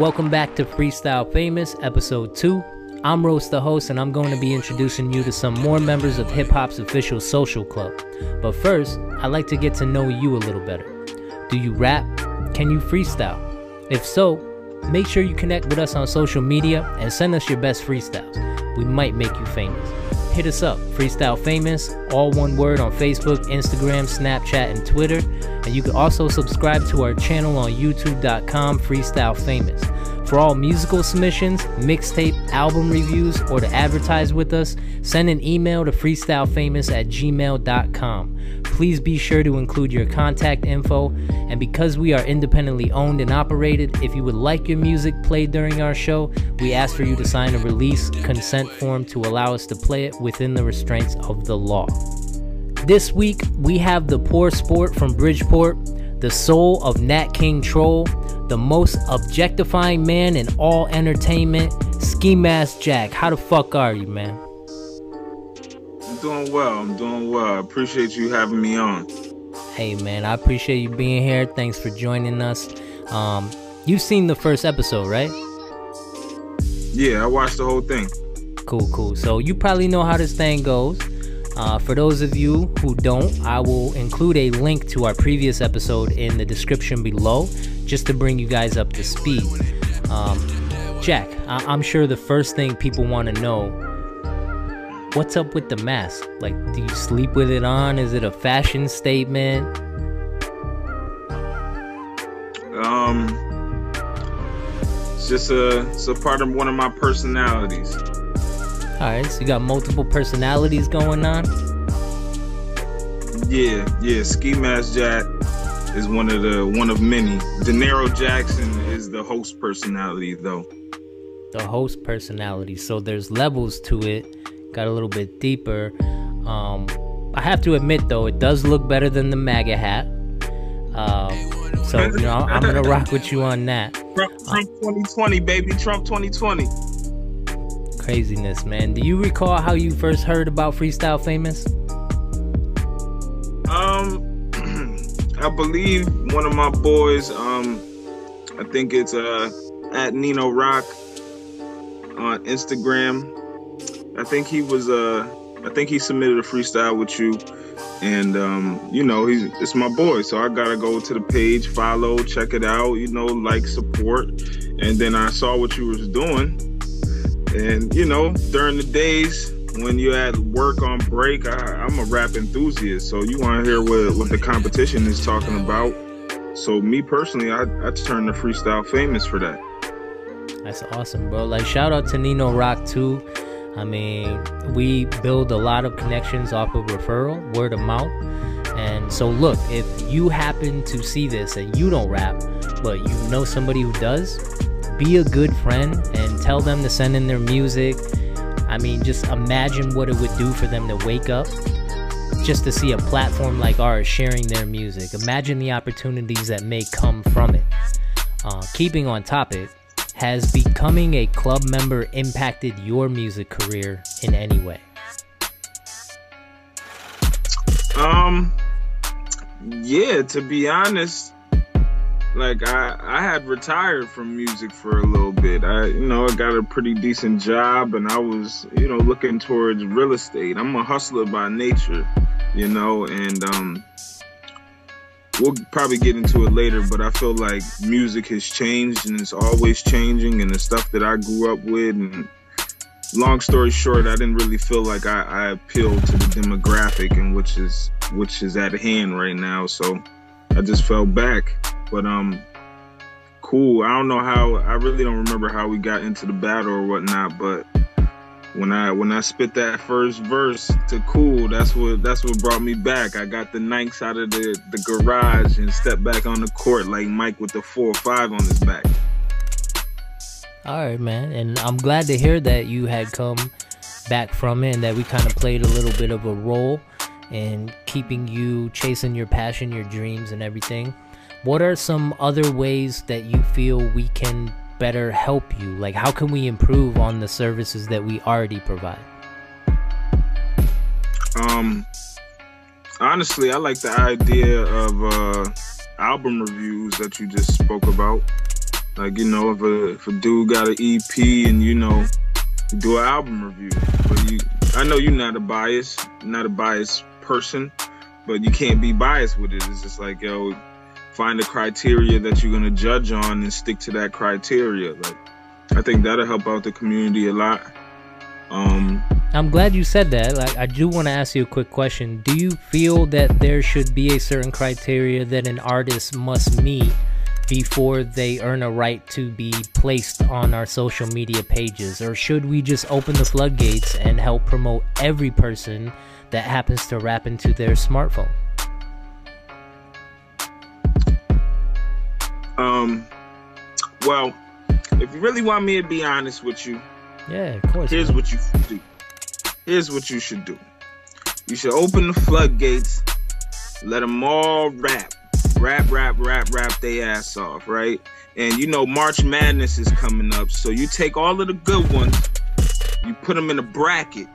Welcome back to Freestyle Famous, episode 2. I'm Rose, the host, and I'm going to be introducing you to some more members of hip hop's official social club. But first, I'd like to get to know you a little better. Do you rap? Can you freestyle? If so, make sure you connect with us on social media and send us your best freestyles. We might make you famous hit us up, Freestyle Famous, all one word on Facebook, Instagram, Snapchat, and Twitter. And you can also subscribe to our channel on youtube.com, Freestyle Famous. For all musical submissions, mixtape, album reviews, or to advertise with us, send an email to freestylefamous at gmail.com. Please be sure to include your contact info. And because we are independently owned and operated, if you would like your music played during our show, we ask for you to sign a release consent form to allow us to play it within the restraints of the law. This week, we have the poor sport from Bridgeport, the soul of Nat King Troll the most objectifying man in all entertainment, Ski Mask Jack. How the fuck are you, man? I'm doing well. I'm doing well. I appreciate you having me on. Hey, man, I appreciate you being here. Thanks for joining us. Um, you've seen the first episode, right? Yeah, I watched the whole thing. Cool, cool. So you probably know how this thing goes. Uh, for those of you who don't, I will include a link to our previous episode in the description below just to bring you guys up to speed. Um, Jack, I- am sure the first thing people want to know what's up with the mask? Like, do you sleep with it on? Is it a fashion statement? Um, it's just a it's a part of one of my personalities. All right, so you got multiple personalities going on. Yeah, yeah. Ski Mask Jack is one of the one of many. De Niro Jackson is the host personality, though. The host personality. So there's levels to it. Got a little bit deeper. Um, I have to admit, though, it does look better than the MAGA hat. Um, so you know, I'm gonna rock with you on that. Trump, Trump 2020, baby. Trump 2020 craziness, man. Do you recall how you first heard about Freestyle Famous? Um, I believe one of my boys, um, I think it's uh at Nino Rock on Instagram. I think he was uh I think he submitted a freestyle with you. And um, you know, he's it's my boy, so I gotta go to the page, follow, check it out, you know, like support. And then I saw what you was doing and you know, during the days when you're at work on break, I, am a rap enthusiast, so you want to hear what, what the competition is talking about. So me personally, I I turn to freestyle famous for that. That's awesome, bro. Like shout out to Nino Rock too. I mean, we build a lot of connections off of referral, word of mouth. And so, look, if you happen to see this and you don't rap, but you know somebody who does, be a good friend and tell them to send in their music. I mean, just imagine what it would do for them to wake up just to see a platform like ours sharing their music. Imagine the opportunities that may come from it. Uh, keeping on topic, has becoming a club member impacted your music career in any way? Um, yeah, to be honest, like I, I had retired from music for a little bit. I, you know, I got a pretty decent job and I was, you know, looking towards real estate. I'm a hustler by nature, you know, and um we'll probably get into it later, but I feel like music has changed and it's always changing and the stuff that I grew up with and long story short, I didn't really feel like I, I appealed to the demographic and which is which is at hand right now. So I just fell back. But um, cool. I don't know how. I really don't remember how we got into the battle or whatnot. But when I when I spit that first verse to cool, that's what that's what brought me back. I got the Nikes out of the the garage and stepped back on the court like Mike with the four or five on his back. All right, man, and I'm glad to hear that you had come back from it and that we kind of played a little bit of a role in keeping you chasing your passion, your dreams, and everything what are some other ways that you feel we can better help you? Like, how can we improve on the services that we already provide? Um, honestly, I like the idea of uh, album reviews that you just spoke about. Like you know, if a if a dude got an EP and you know, do an album review. But you, I know you're not a bias, not a biased person, but you can't be biased with it. It's just like yo, find the criteria that you're gonna judge on and stick to that criteria. Like I think that'll help out the community a lot. Um, I'm glad you said that. Like, I do want to ask you a quick question. Do you feel that there should be a certain criteria that an artist must meet before they earn a right to be placed on our social media pages? Or should we just open the floodgates and help promote every person that happens to rap into their smartphone? Um, well, if you really want me to be honest with you, yeah, of course. Here's man. what you should do. Here's what you should do. You should open the floodgates, let them all rap, rap, rap, rap, rap their ass off, right? And you know March Madness is coming up, so you take all of the good ones, you put them in a bracket.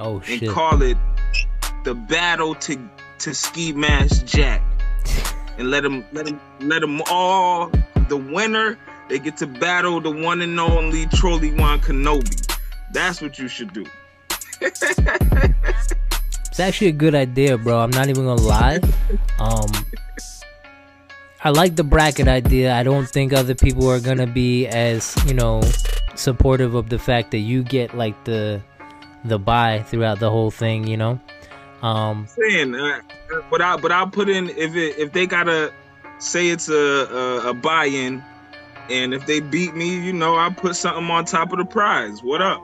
Oh shit! And call it the battle to to ski mask Jack, and let them let them let them all the winner they get to battle the one and only Trolley Wan Kenobi. That's what you should do. it's actually a good idea, bro. I'm not even gonna lie. Um, I like the bracket idea. I don't think other people are gonna be as you know supportive of the fact that you get like the the buy throughout the whole thing. You know. Um, saying, uh, but I but I'll put in if it if they gotta say it's a a, a buy-in and if they beat me, you know, I put something on top of the prize. What up?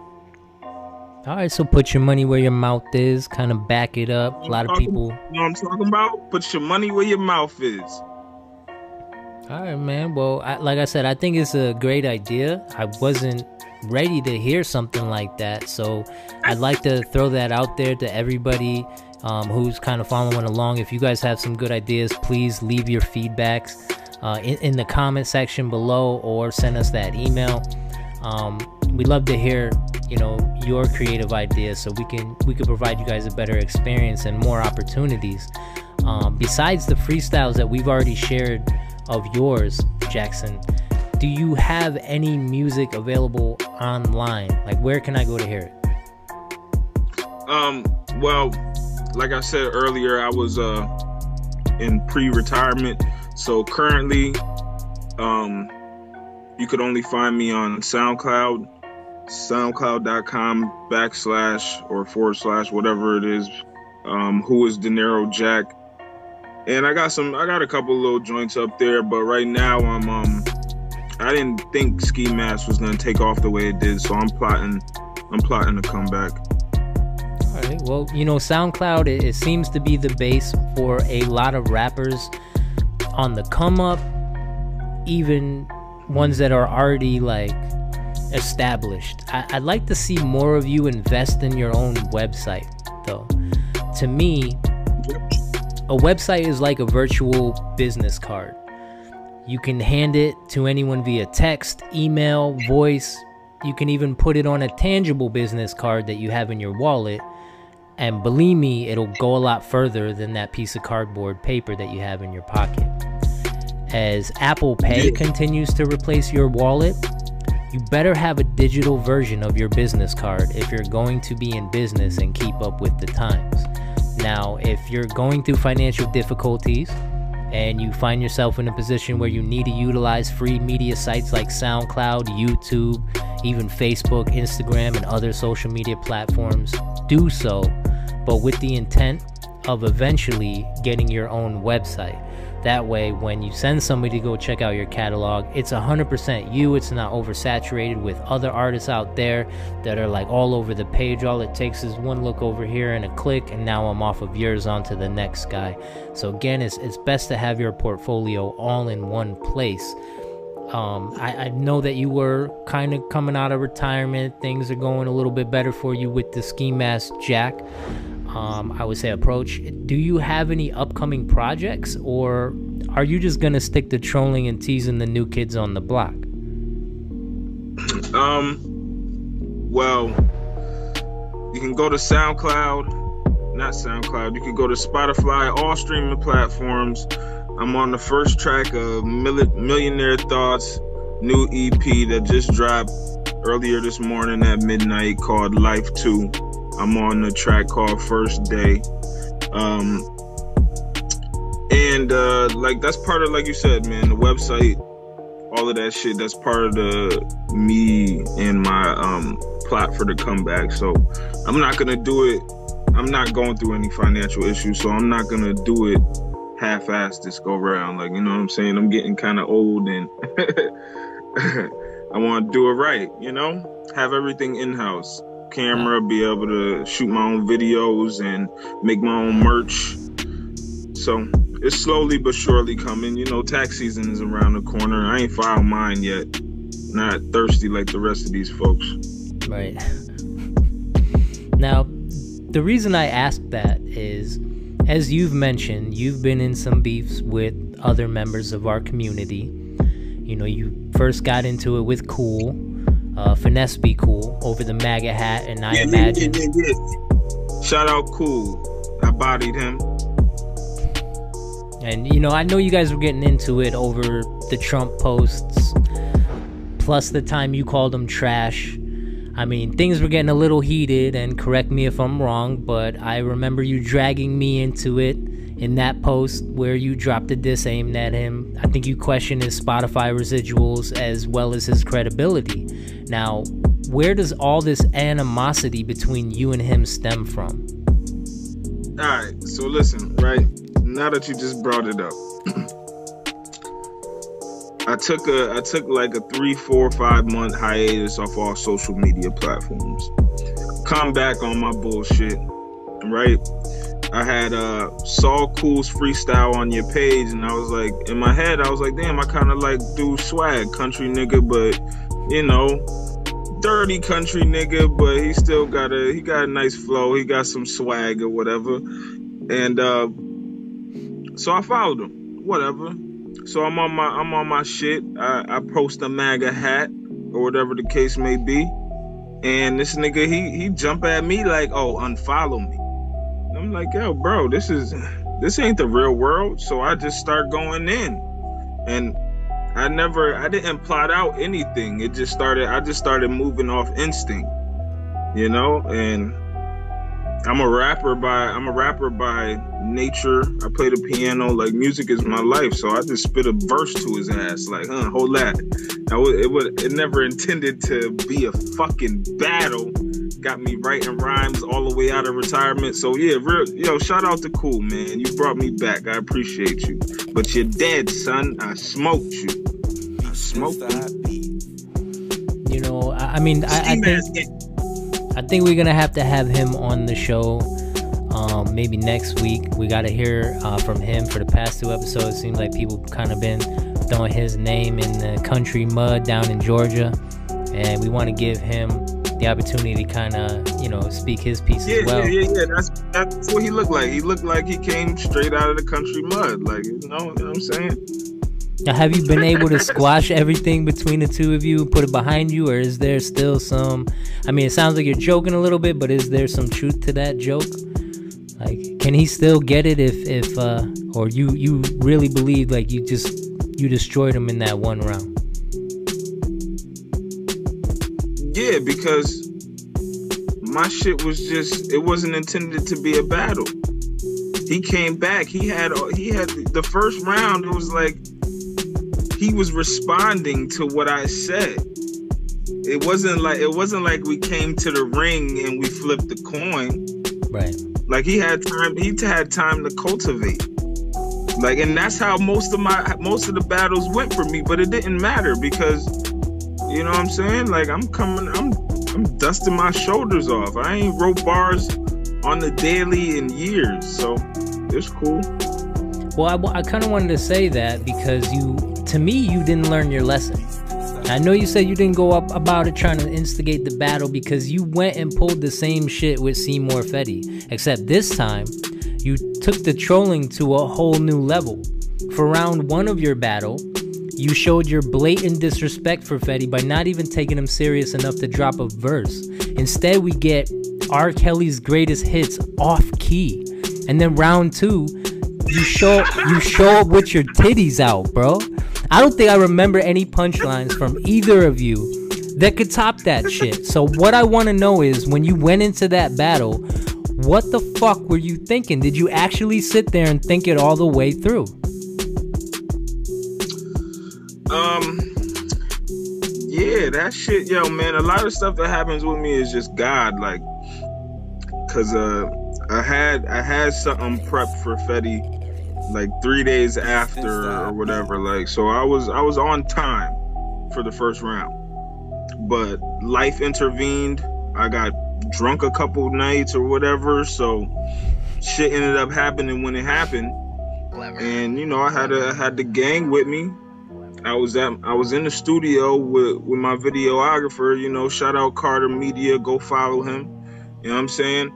All right, so put your money where your mouth is. Kind of back it up. A lot of people. You know what I'm talking about? Put your money where your mouth is. All right, man. Well, I, like I said, I think it's a great idea. I wasn't ready to hear something like that, so I'd like to throw that out there to everybody um, who's kind of following along. If you guys have some good ideas, please leave your feedbacks uh, in, in, the comment section below or send us that email. Um, we love to hear you know your creative ideas so we can we can provide you guys a better experience and more opportunities. Um, besides the freestyles that we've already shared of yours, Jackson, do you have any music available online? Like, where can I go to hear it? Um, well, like I said earlier, I was uh in pre-retirement so currently, um, you could only find me on SoundCloud, SoundCloud.com backslash or forward slash whatever it is. Um, who is Dinero Jack? And I got some, I got a couple little joints up there, but right now I'm, um, I didn't think Ski Mask was gonna take off the way it did, so I'm plotting, I'm plotting to come back. All right. Well, you know, SoundCloud it, it seems to be the base for a lot of rappers on the come up, even ones that are already like established. I, would like to see more of you invest in your own website, though. To me, a website is like a virtual business card. You can hand it to anyone via text, email, voice. You can even put it on a tangible business card that you have in your wallet. And believe me, it'll go a lot further than that piece of cardboard paper that you have in your pocket as Apple Pay continues to replace your wallet, you better have a digital version of your business card if you're going to be in business and keep up with the times. Now, if you're going through financial difficulties and you find yourself in a position where you need to utilize free media sites like SoundCloud, YouTube, even Facebook, Instagram, and other social media platforms, do so, but with the intent of eventually getting your own website. That way, when you send somebody to go check out your catalog, it's 100% you. It's not oversaturated with other artists out there that are like all over the page. All it takes is one look over here and a click, and now I'm off of yours onto the next guy. So, again, it's, it's best to have your portfolio all in one place. Um, I, I, know that you were kind of coming out of retirement. Things are going a little bit better for you with the ski mask jack um, I would say approach. Do you have any upcoming projects, or are you just gonna stick to trolling and teasing the new kids on the block? Um, well, you can go to SoundCloud, not SoundCloud. You can go to Spotify, all streaming platforms. I'm on the first track of Millionaire Thoughts new EP that just dropped earlier this morning at midnight called Life 2. I'm on the track called First Day. Um, and uh, like that's part of like you said, man, the website, all of that shit, that's part of the me and my um plot for the comeback. So I'm not gonna do it. I'm not going through any financial issues, so I'm not gonna do it half-assed this go around. Like you know what I'm saying? I'm getting kind of old and I want to do it right, you know? Have everything in house. Camera, be able to shoot my own videos and make my own merch. So it's slowly but surely coming. You know, tax season is around the corner. I ain't filed mine yet. Not thirsty like the rest of these folks. Right. Now, the reason I ask that is, as you've mentioned, you've been in some beefs with other members of our community. You know, you first got into it with Cool, uh, Finesse Be Cool, over the MAGA hat, and I yeah, imagine. Yeah, yeah. Shout out Cool. I bodied him. And, you know, I know you guys were getting into it over the Trump posts, plus the time you called him trash. I mean, things were getting a little heated, and correct me if I'm wrong, but I remember you dragging me into it in that post where you dropped a diss aimed at him. I think you questioned his Spotify residuals as well as his credibility. Now, where does all this animosity between you and him stem from? All right, so listen, right? Now that you just brought it up. I took a I took like a three, four, five month hiatus off all social media platforms. Come back on my bullshit, right? I had uh Saul Cool's freestyle on your page, and I was like, in my head, I was like, damn, I kind of like do swag, country nigga, but you know, dirty country nigga, but he still got a he got a nice flow, he got some swag or whatever, and uh, so I followed him, whatever. So I'm on my I'm on my shit. I, I post a MAGA hat or whatever the case may be, and this nigga he he jump at me like, oh, unfollow me. I'm like, yo, bro, this is this ain't the real world. So I just start going in. And I never I didn't plot out anything. It just started I just started moving off instinct. You know, and I'm a rapper by I'm a rapper by nature. I play the piano. Like music is my life, so I just spit a verse to his ass. Like, huh, hold that. I would, it would it never intended to be a fucking battle got me writing rhymes all the way out of retirement. So yeah, real yo, shout out to Cool man. You brought me back. I appreciate you. But you're dead, son. I smoked you. I smoked you. You know, I, I mean, I, I think I think we're gonna have to have him on the show. Um, maybe next week. We got to hear uh, from him for the past two episodes. It Seems like people kind of been throwing his name in the country mud down in Georgia, and we want to give him the opportunity to kind of you know speak his piece yeah, as well. Yeah, yeah, yeah. That's that's what he looked like. He looked like he came straight out of the country mud. Like you know, you know what I'm saying. Now, have you been able to squash everything between the two of you, put it behind you, or is there still some? I mean, it sounds like you're joking a little bit, but is there some truth to that joke? Like, can he still get it if if uh, or you you really believe like you just you destroyed him in that one round? Yeah, because my shit was just it wasn't intended to be a battle. He came back. He had he had the first round. It was like he was responding to what I said. It wasn't like it wasn't like we came to the ring and we flipped the coin. Right. Like he had time. He had time to cultivate. Like, and that's how most of my most of the battles went for me. But it didn't matter because you know what I'm saying? Like I'm coming, I'm I'm dusting my shoulders off. I ain't wrote bars on the daily in years, so it's cool. Well, I, I kind of wanted to say that because you, to me, you didn't learn your lesson. I know you said you didn't go up about it trying to instigate the battle because you went and pulled the same shit with Seymour Fetty, except this time you took the trolling to a whole new level. For round one of your battle, you showed your blatant disrespect for Fetty by not even taking him serious enough to drop a verse. Instead, we get R. Kelly's greatest hits off key. And then round two, you show you show up with your titties out, bro. I don't think I remember any punchlines from either of you that could top that shit. So what I want to know is when you went into that battle, what the fuck were you thinking? Did you actually sit there and think it all the way through? Um, yeah, that shit, yo, man. A lot of stuff that happens with me is just God, like, cause uh, I had I had something prepped for Fetty, like three days after or whatever, like, so I was I was on time for the first round, but life intervened. I got drunk a couple nights or whatever. So shit ended up happening when it happened. And you know, I had a I had the gang with me. I was at I was in the studio with with my videographer. You know, shout out Carter Media. Go follow him. You know what I'm saying?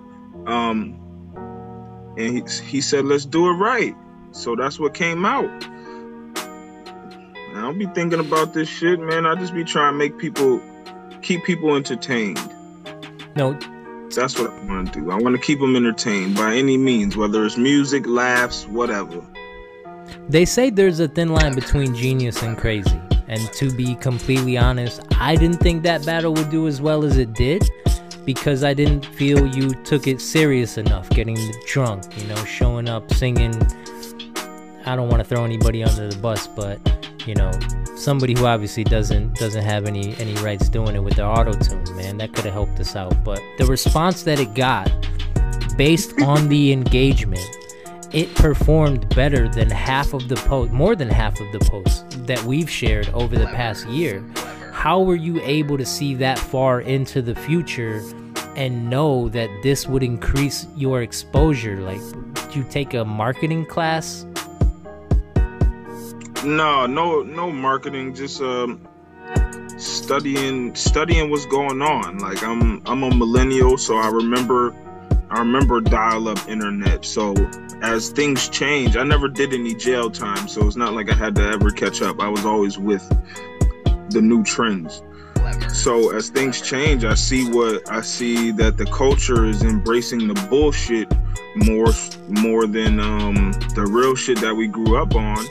Um, and he he said, let's do it right. So that's what came out. I don't be thinking about this shit, man. I just be trying to make people keep people entertained. No. That's what I want to do. I want to keep them entertained by any means, whether it's music, laughs, whatever. They say there's a thin line between genius and crazy. And to be completely honest, I didn't think that battle would do as well as it did because I didn't feel you took it serious enough, getting drunk, you know, showing up singing. I don't want to throw anybody under the bus, but you know, somebody who obviously doesn't doesn't have any any rights doing it with their auto tune, man. That could have helped us out. But the response that it got, based on the engagement, it performed better than half of the post, more than half of the posts that we've shared over the past year. How were you able to see that far into the future and know that this would increase your exposure? Like, did you take a marketing class? No, no, no marketing. Just um, studying, studying what's going on. Like I'm, I'm a millennial, so I remember, I remember dial-up internet. So as things change, I never did any jail time, so it's not like I had to ever catch up. I was always with the new trends. So as things change, I see what I see that the culture is embracing the bullshit more more than um, the real shit that we grew up on.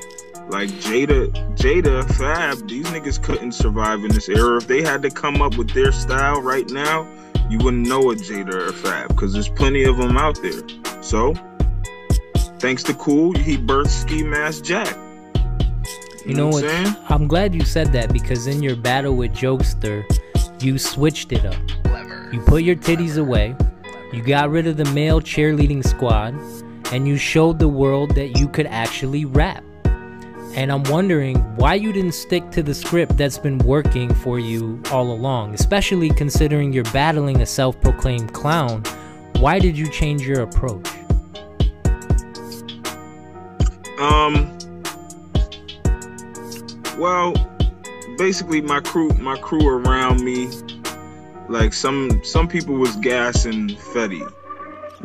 Like Jada, Jada, Fab, these niggas couldn't survive in this era. If they had to come up with their style right now, you wouldn't know a Jada or Fab because there's plenty of them out there. So, thanks to Cool, he birthed Ski Mask Jack. You, know, what? I'm, I'm glad you said that because in your battle with Jokester, you switched it up. You put your titties away, you got rid of the male cheerleading squad, and you showed the world that you could actually rap. And I'm wondering why you didn't stick to the script that's been working for you all along, especially considering you're battling a self proclaimed clown. Why did you change your approach? Um, well, basically my crew my crew around me like some some people was gassing Fetty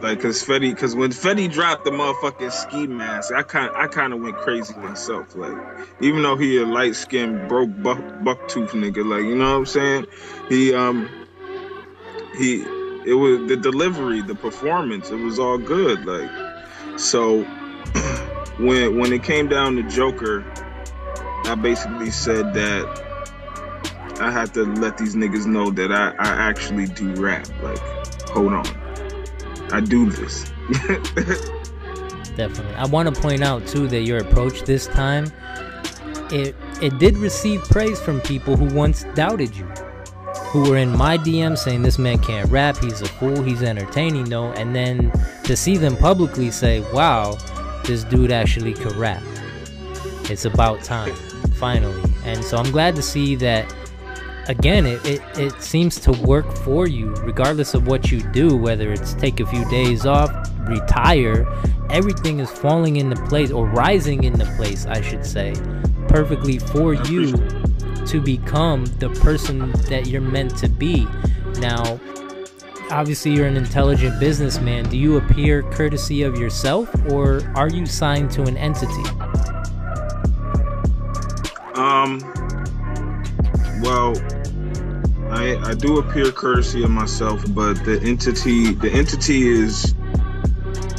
like, cause Fetty, cause when Fetty dropped the motherfucking ski mask, I kind, I kind of went crazy myself. Like, even though he a light skinned broke buck, buck tooth nigga, like, you know what I'm saying? He, um, he, it was the delivery, the performance, it was all good. Like, so when when it came down to Joker, I basically said that I had to let these niggas know that I, I actually do rap. Like, hold on. I do this. Definitely. I want to point out too that your approach this time it it did receive praise from people who once doubted you. Who were in my DM saying this man can't rap, he's a fool, he's entertaining though, and then to see them publicly say, Wow, this dude actually could rap. It's about time, finally. And so I'm glad to see that again, it, it, it seems to work for you, regardless of what you do, whether it's take a few days off, retire, everything is falling into place or rising into place, I should say, perfectly for you to become the person that you're meant to be. Now, obviously, you're an intelligent businessman. Do you appear courtesy of yourself or are you signed to an entity? Um, well, I I do appear courtesy of myself, but the entity the entity is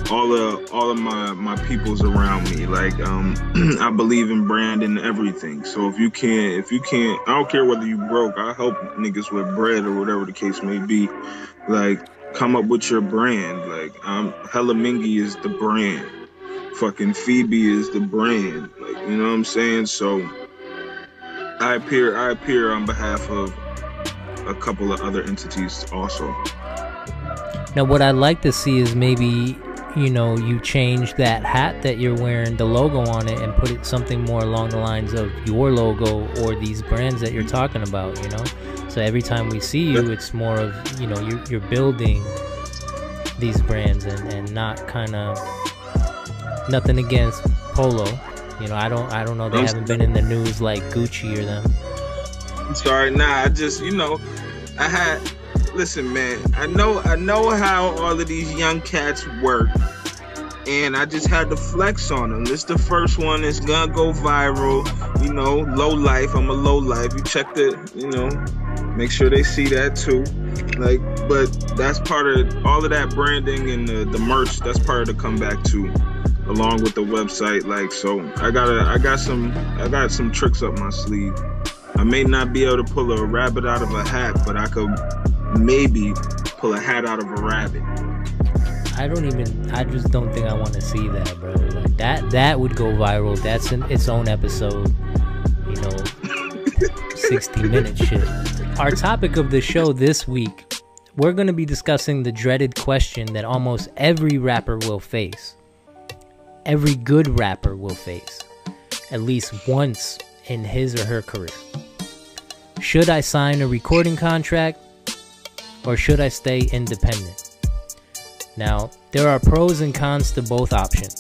all of all of my my peoples around me. Like um, I believe in brand and everything. So if you can't, if you can't, I don't care whether you broke. I help niggas with bread or whatever the case may be. Like come up with your brand. Like um, Hella Mingy is the brand. Fucking Phoebe is the brand. Like you know what I'm saying. So I appear I appear on behalf of a couple of other entities also. Now, what I'd like to see is maybe you know you change that hat that you're wearing, the logo on it, and put it something more along the lines of your logo or these brands that you're talking about. You know, so every time we see you, it's more of you know you're, you're building these brands and, and not kind of nothing against Polo. You know, I don't I don't know they haven't been in the news like Gucci or them. I'm sorry, nah. I just you know I had listen, man. I know I know how all of these young cats work, and I just had to flex on them. This the first one that's gonna go viral. You know, low life. I'm a low life. You check the, you know, make sure they see that too. Like, but that's part of all of that branding and the, the merch. That's part of the comeback too, along with the website. Like, so I gotta I got some, I got some tricks up my sleeve. I may not be able to pull a rabbit out of a hat, but I could maybe pull a hat out of a rabbit. I don't even. I just don't think I want to see that, bro. Like that. That would go viral. That's in its own episode. You know, sixty minute shit. Our topic of the show this week, we're going to be discussing the dreaded question that almost every rapper will face. Every good rapper will face, at least once in his or her career. Should I sign a recording contract or should I stay independent? Now, there are pros and cons to both options.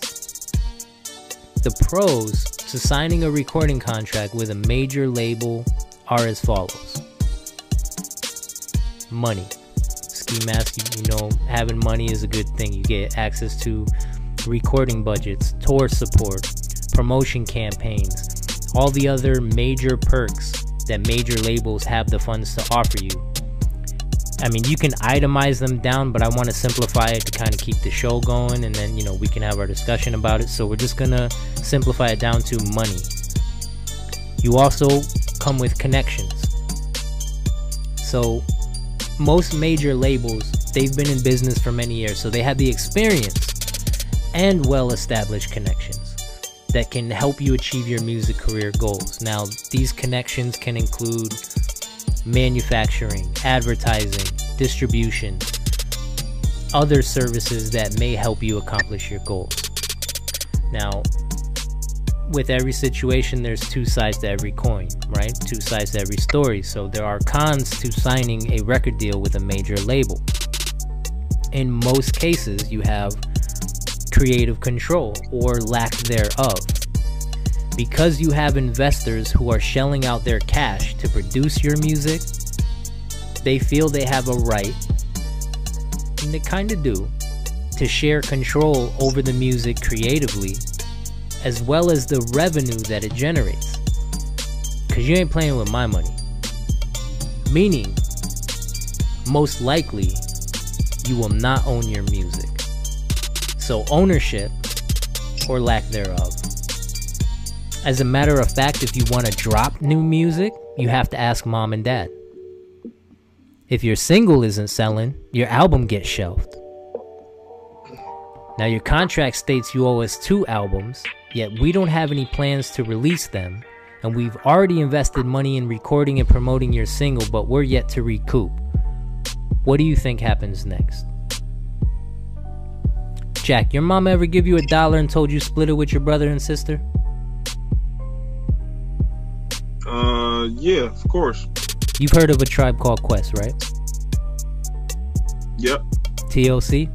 The pros to signing a recording contract with a major label are as follows money. Ski Mask, you know, having money is a good thing. You get access to recording budgets, tour support, promotion campaigns, all the other major perks that major labels have the funds to offer you I mean, you can itemize them down, but I want to simplify it to kind of keep the show going, and then you know we can have our discussion about it. So we're just gonna simplify it down to money. You also come with connections. So most major labels, they've been in business for many years, so they have the experience and well-established connections that can help you achieve your music career goals. Now, these connections can include manufacturing, advertising, distribution, other services that may help you accomplish your goals. Now, with every situation, there's two sides to every coin, right? Two sides to every story. So there are cons to signing a record deal with a major label. In most cases, you have creative control or lack thereof because you have investors who are shelling out their cash to produce your music, they feel they have a right, and they kind of do, to share control over the music creatively, as well as the revenue that it generates. Because you ain't playing with my money. Meaning, most likely, you will not own your music. So, ownership, or lack thereof, as a matter of fact, if you want to drop new music, you have to ask mom and dad. If your single isn't selling, your album gets shelved. Now, your contract states you owe us two albums, yet we don't have any plans to release them, and we've already invested money in recording and promoting your single, but we're yet to recoup. What do you think happens next? Jack, your mom ever give you a dollar and told you split it with your brother and sister? Uh, yeah, of course. You've heard of a tribe called Quest, right? Yep. TLC?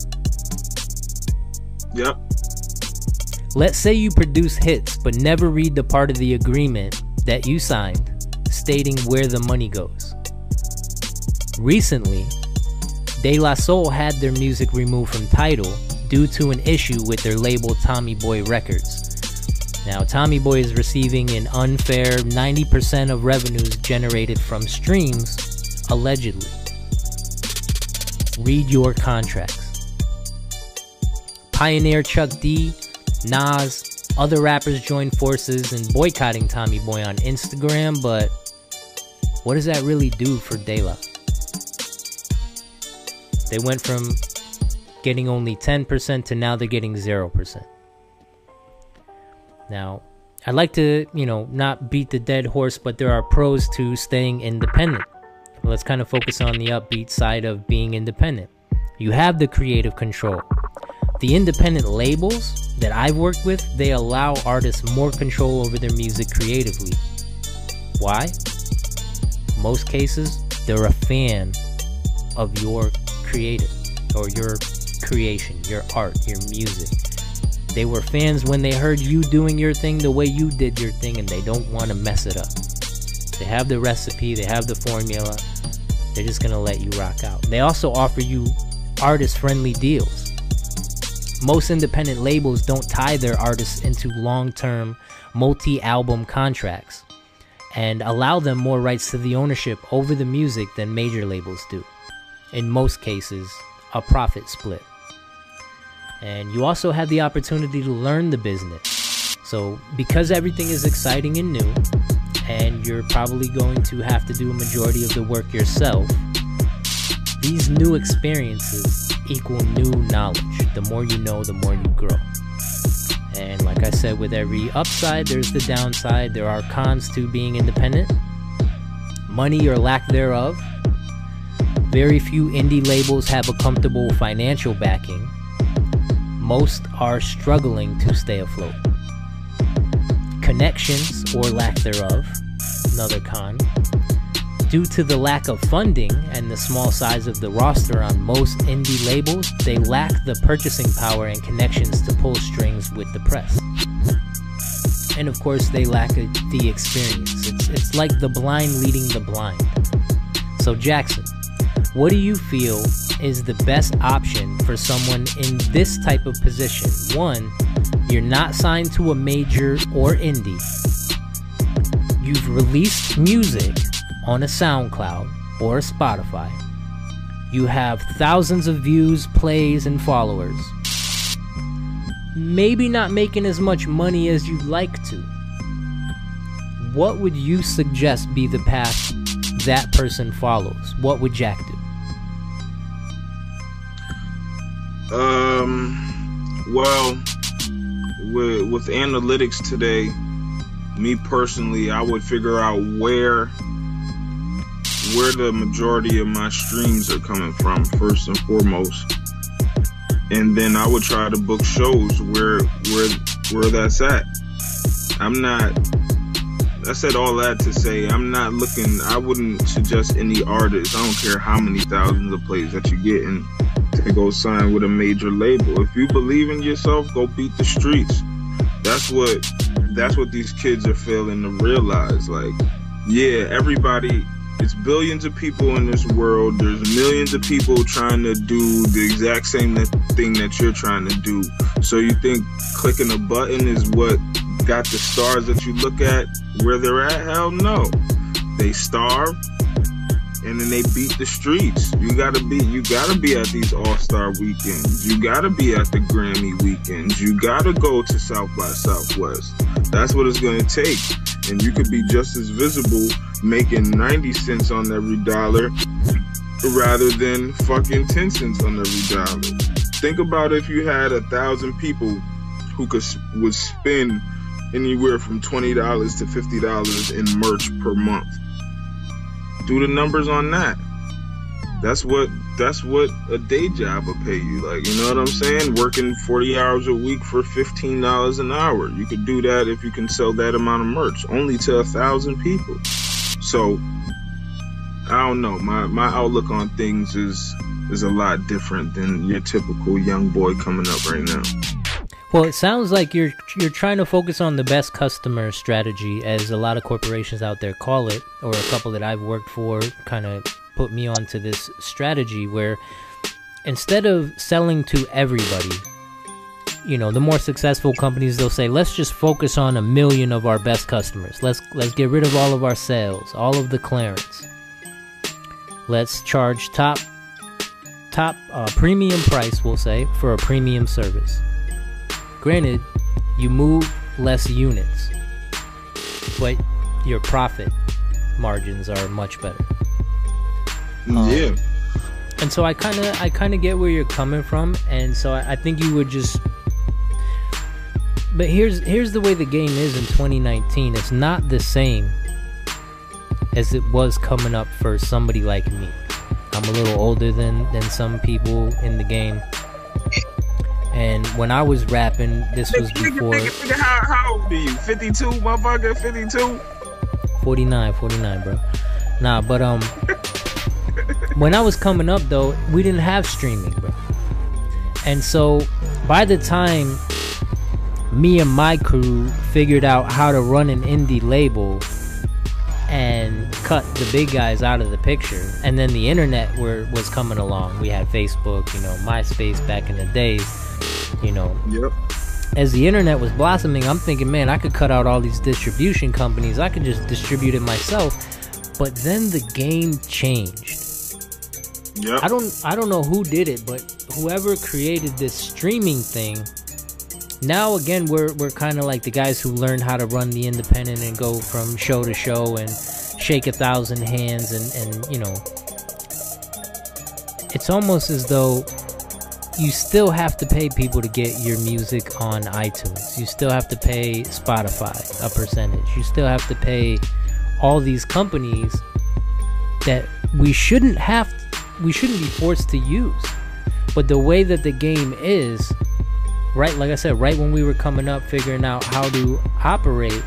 Yep. Let's say you produce hits but never read the part of the agreement that you signed stating where the money goes. Recently, De La Soul had their music removed from Tidal due to an issue with their label Tommy Boy Records. Now, Tommy Boy is receiving an unfair 90% of revenues generated from streams, allegedly. Read your contracts. Pioneer Chuck D, Nas, other rappers joined forces in boycotting Tommy Boy on Instagram, but what does that really do for De La? They went from getting only 10% to now they're getting 0%. Now, I'd like to, you know, not beat the dead horse, but there are pros to staying independent. Let's kind of focus on the upbeat side of being independent. You have the creative control. The independent labels that I've worked with, they allow artists more control over their music creatively. Why? Most cases, they're a fan of your creative or your creation, your art, your music. They were fans when they heard you doing your thing the way you did your thing and they don't want to mess it up. They have the recipe, they have the formula. They're just going to let you rock out. They also offer you artist friendly deals. Most independent labels don't tie their artists into long term, multi album contracts and allow them more rights to the ownership over the music than major labels do. In most cases, a profit split. And you also have the opportunity to learn the business. So, because everything is exciting and new, and you're probably going to have to do a majority of the work yourself, these new experiences equal new knowledge. The more you know, the more you grow. And like I said, with every upside, there's the downside. There are cons to being independent, money or lack thereof. Very few indie labels have a comfortable financial backing most are struggling to stay afloat. Connections, or lack thereof, another con. Due to the lack of funding and the small size of the roster on most indie labels, they lack the purchasing power and connections to pull strings with the press. And of course, they lack a, the experience. It's, it's like the blind leading the blind. So, Jackson, what do you feel is the best option for someone in this type of position? One, you're not signed to a major or indie. You've released music on a SoundCloud or a Spotify. You have thousands of views, plays, and followers. Maybe not making as much money as you'd like to. What would you suggest be the path that person follows? What would Jack do? Um, well, with, with analytics today, me personally, I would figure out where where the majority of my streams are coming from first and foremost, and then I would try to book shows where where where that's at. I'm not. I said all that to say I'm not looking. I wouldn't suggest any artist. I don't care how many thousands of plays that you're getting to go sign with a major label. If you believe in yourself, go beat the streets. That's what that's what these kids are failing to realize. Like, yeah, everybody it's billions of people in this world. There's millions of people trying to do the exact same thing that you're trying to do. So you think clicking a button is what got the stars that you look at where they're at? Hell no. They starve, and then they beat the streets. You gotta be you gotta be at these All Star weekends. You gotta be at the Grammy weekends. You gotta go to South by Southwest. That's what it's gonna take. And you could be just as visible making 90 cents on every dollar rather than fucking 10 cents on every dollar. Think about if you had a thousand people who could would spend anywhere from $20 to $50 in merch per month do the numbers on that. That's what that's what a day job will pay you. Like, you know what I'm saying? Working 40 hours a week for $15 an hour. You could do that if you can sell that amount of merch, only to a thousand people. So I don't know. My my outlook on things is is a lot different than your typical young boy coming up right now. Well, it sounds like you're you're trying to focus on the best customer strategy, as a lot of corporations out there call it, or a couple that I've worked for kind of put me onto this strategy where instead of selling to everybody, you know, the more successful companies they'll say, let's just focus on a million of our best customers. Let's let's get rid of all of our sales, all of the clearance. Let's charge top top uh, premium price, we'll say, for a premium service. Granted, you move less units, but your profit margins are much better. Um, yeah. And so I kind of I kind of get where you're coming from, and so I, I think you would just. But here's here's the way the game is in 2019. It's not the same as it was coming up for somebody like me. I'm a little older than than some people in the game. And when I was rapping, this was before. How, how old are you? 52, motherfucker? 52? 49, 49, bro. Nah, but um, when I was coming up though, we didn't have streaming, bro. And so by the time me and my crew figured out how to run an indie label and cut the big guys out of the picture. And then the internet were, was coming along. We had Facebook, you know, MySpace back in the days, you know. Yep. As the internet was blossoming, I'm thinking, man, I could cut out all these distribution companies. I could just distribute it myself. But then the game changed. Yep. I don't I don't know who did it, but whoever created this streaming thing now again we're we're kind of like the guys who learned how to run the independent and go from show to show and shake a thousand hands and and you know it's almost as though you still have to pay people to get your music on iTunes. You still have to pay Spotify a percentage. You still have to pay all these companies that we shouldn't have we shouldn't be forced to use. But the way that the game is, right like I said, right when we were coming up figuring out how to operate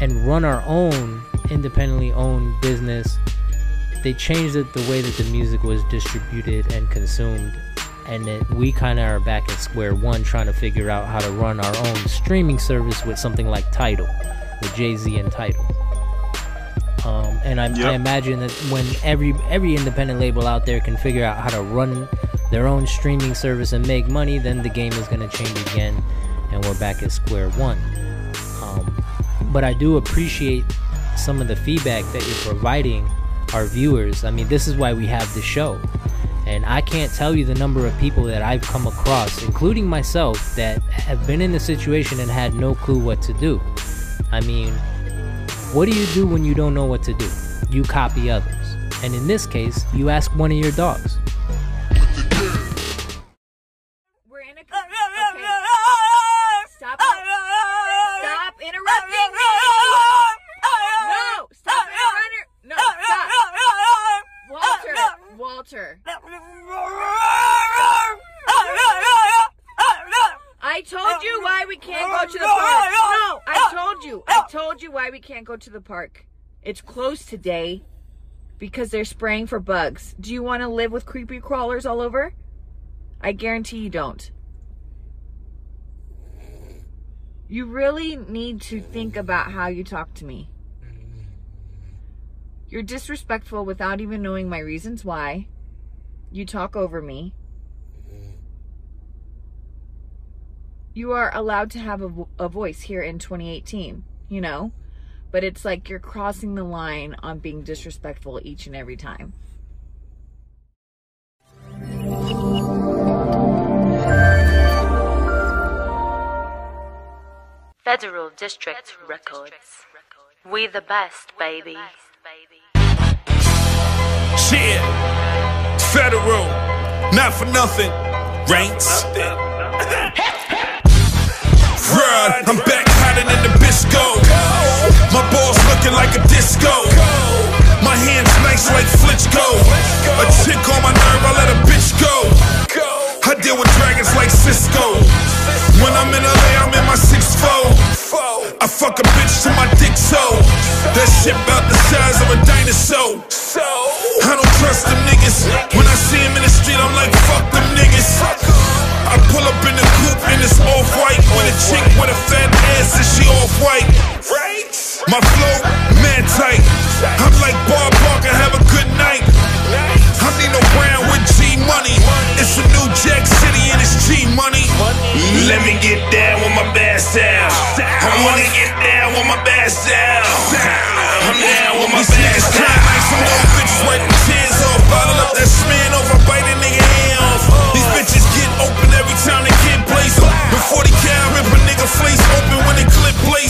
and run our own independently owned business, they changed it the way that the music was distributed and consumed. And then we kind of are back at square one trying to figure out how to run our own streaming service with something like Tidal, with Jay Z and Tidal. Um, and I, yep. I, imagine that when every every independent label out there can figure out how to run their own streaming service and make money, then the game is going to change again, and we're back at square one. Um, but I do appreciate some of the feedback that you're providing our viewers. I mean, this is why we have the show. And I can't tell you the number of people that I've come across, including myself, that have been in the situation and had no clue what to do. I mean, what do you do when you don't know what to do? You copy others. And in this case, you ask one of your dogs. We can't go to the park. No, I told you. I told you why we can't go to the park. It's closed today because they're spraying for bugs. Do you want to live with creepy crawlers all over? I guarantee you don't. You really need to think about how you talk to me. You're disrespectful without even knowing my reasons why. You talk over me. You are allowed to have a, a voice here in 2018, you know? But it's like you're crossing the line on being disrespectful each and every time. Federal District Records. We the best, baby. Shit. Federal. Not for nothing. Ranks. Run. I'm back hotter than the Bisco. My balls looking like a disco. My hands nice like Klitschko. A chick on my nerve, I let a bitch go. I deal with dragons like Cisco. When I'm in LA, I'm in my 6 I fuck a bitch to my dick so. That shit about the size of a dinosaur. I don't trust them niggas. When I see them in the street, I'm like, fuck them niggas. I pull up in the coupe and it's off white. With a chick with a fat ass and she off white. My flow, mad tight. I'm like Bob Barker, have a good night. I need no brand with money, money. It's a new Jack City and it's G money. Let me get down with my bass down. I wanna get down with my bass down. I'm down with my bass down. Like some old bitches wiping tears off, bottle up that smear off, I bite a nigga hand off. These bitches get open every time they get placed. With 40 cal, rip a nigga face open when they clip plays.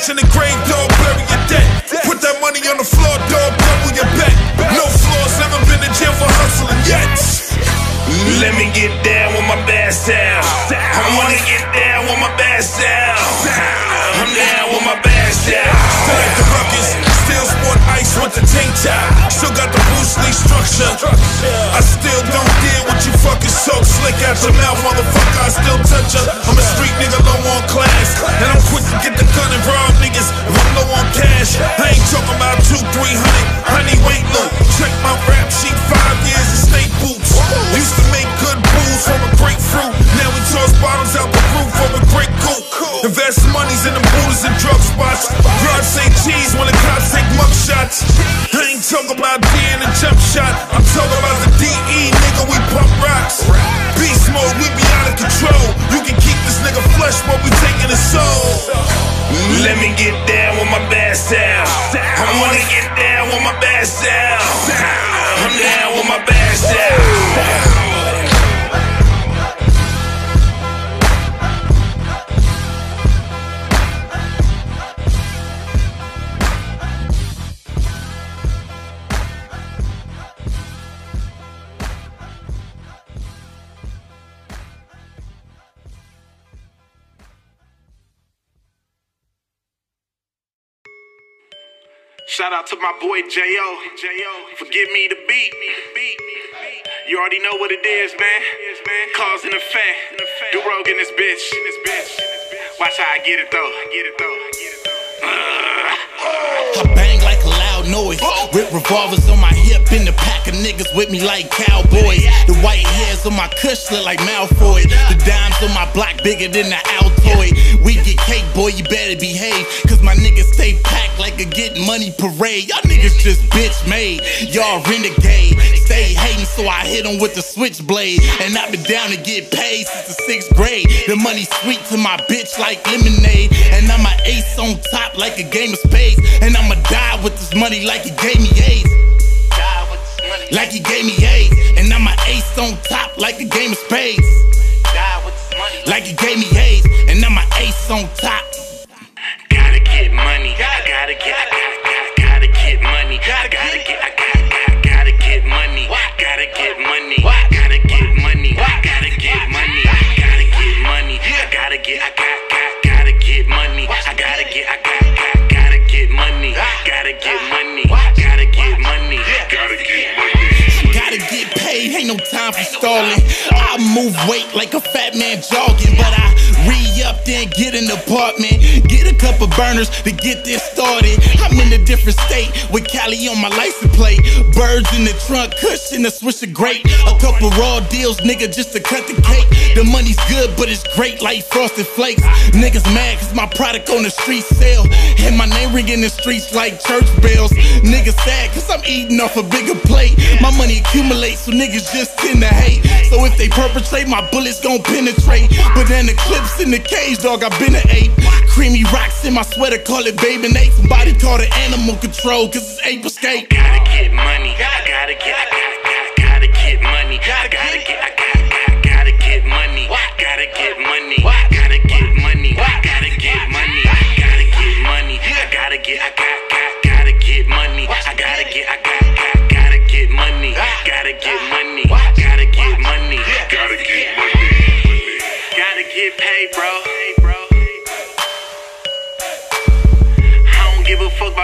cash in the grave, dog, bury your debt. Put that money on the floor, dog, double your bet. No flaws, never been in jail for hustling yet. Let me get down with my bass sound. I wanna get down with my bass sound. I'm down with my bass down. Select the ruckus still sport ice with the tank top. Still got the Bruce Lee structure. I still don't deal with you fucking so slick out your mouth, motherfucker. I still touch her. I'm a street nigga low on class. And I'm quick to get the gun and rob niggas if I'm low on cash. I ain't talking about two, three hundred. Honey, wait, look. Check my rap sheet, five years of state boots. Used to make good booze from a grapefruit. Now we toss bottles out the roof of a great goat. Invest monies in the booze and talking about D and jump shot. I'm talking about the DE, nigga. We pump rocks. Beast mode, we be out of control. You can keep this nigga flesh, but we taking his soul. Let me get down with my bass down. I wanna get down with my bass down. I'm down with my bass down. Shout out to my boy J.O. J.O. Forgive me the beat. You already know what it is, man. Cause and effect. Do rogue in this bitch. Watch how I get it though. Get it though. I bang like a loud noise. With revolvers on my hip and the pack of niggas with me like cowboys. The white hairs on my cush look like Malfoy. The dimes on my block bigger than the Altoid. We get cake, boy, you better behave. Cause my niggas stay packed like a get money parade. Y'all niggas just bitch made. Y'all renegade. Stay hating, so I hit 'em with the switchblade. And I've been down to get paid since the sixth grade. The money sweet to my bitch like lemonade. And I'm an ace on top like a game of spades. And I'ma die with this money like he gave me AIDS. Like he gave me AIDS. And I'm an ace on top like a game of spades. Like he gave me AIDS. And I'm an ace on top. Gotta get money. I gotta get. I gotta, gotta, gotta get money. Gotta get. Gotta, gotta, gotta get money. Gotta get money. Gotta get money. Gotta get money. Gotta get money. I gotta get. I got, got, gotta get money. I gotta get. I got, got, gotta get money. Gotta get money. Gotta get money. Gotta get money. Gotta get paid, ain't no time for stalling. I move weight like a fat man jogging, but I re up then get an apartment. Get a couple burners to get this started. I'm in a different state with Cali on my license plate. Birds in the trunk, cushion, a swisher great. A couple raw deals, nigga, just to cut the cake. The money's good, but it's great like frosted flakes. Niggas mad cause my product on the street sale. And my name ring in the streets like church bells. Niggas sad cause I'm eating off a bigger plate. My money accumulates, so niggas just tend to hate. So if they perpetrate, my bullets gon' penetrate. But then the clips in the cage, dog, I been an ape. Creamy rocks in my sweater, call it baby Nate. Somebody call it animal control, cause it's ape escape. Gotta get money. I gotta get. I gotta, get money. I gotta get. I gotta, gotta, gotta get money. Gotta get money. Gotta get money. Gotta get money. I gotta get. I got, got, gotta get money. I gotta get. I got, got, gotta get money. Gotta get money. Gotta get money. Gotta get money. Gotta get paid, bro.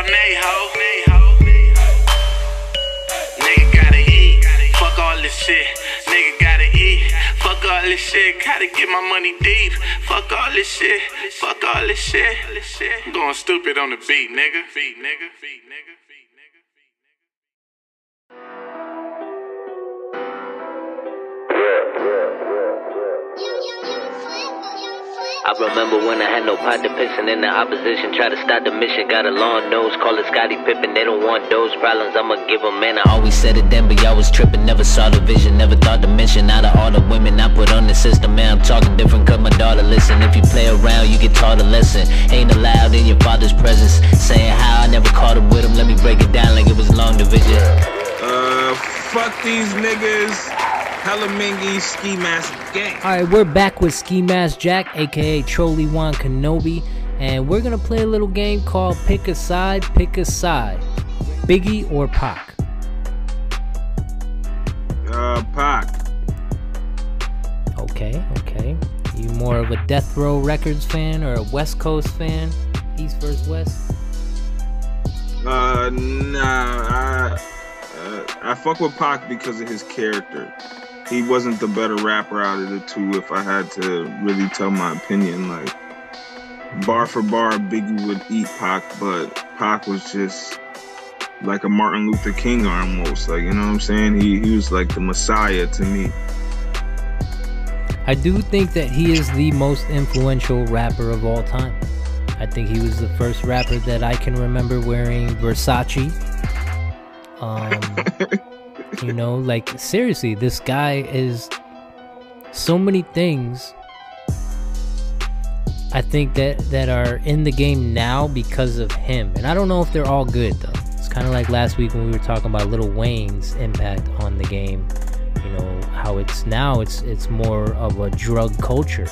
Don't give a fuck about nay ho. Nigga gotta eat. Fuck all this shit. Nigga gotta eat. Fuck all this shit. Gotta get my money deep. Fuck all this shit. Fuck all this shit. I'm going stupid on the beat, nigga. Beat, nigga. Beat, nigga. Beat, nigga. I remember when I had no pot to pissing in the opposition. Try to stop the mission. Got a long nose, call it Scottie Pippen. They don't want those problems. I'ma give them, man. I always said it then, but y'all was tripping. Never saw the vision, never thought to mention. Out of all the women I put on the system, man, I'm talking different. Cause my daughter listen. If you play around, you get taught a lesson. Ain't allowed in your father's presence. Saying how I never caught up with him. Let me break it down like it was long division. Uh, fuck these niggas. Ski Mask Gang. Alright, we're back with Ski Mask Jack, aka Trolley Wan Kenobi, and we're gonna play a little game called Pick a Side, Pick a Side. Biggie or Pac? Uh, Pac. Okay, okay. You more of a Death Row Records fan or a West Coast fan? East versus West? Uh, nah. I uh, I fuck with Pac because of his character. He wasn't the better rapper out of the two. If I had to really tell my opinion, like bar for bar, Biggie would eat Pac, but Pac was just like a Martin Luther King almost. Like you know what I'm saying? He he was like the Messiah to me. I do think that he is the most influential rapper of all time. I think he was the first rapper that I can remember wearing Versace. Um, you know, like seriously, this guy is so many things. I think that that are in the game now because of him, and I don't know if they're all good though. It's kind of like last week when we were talking about Lil Wayne's impact on the game you know how it's now it's it's more of a drug culture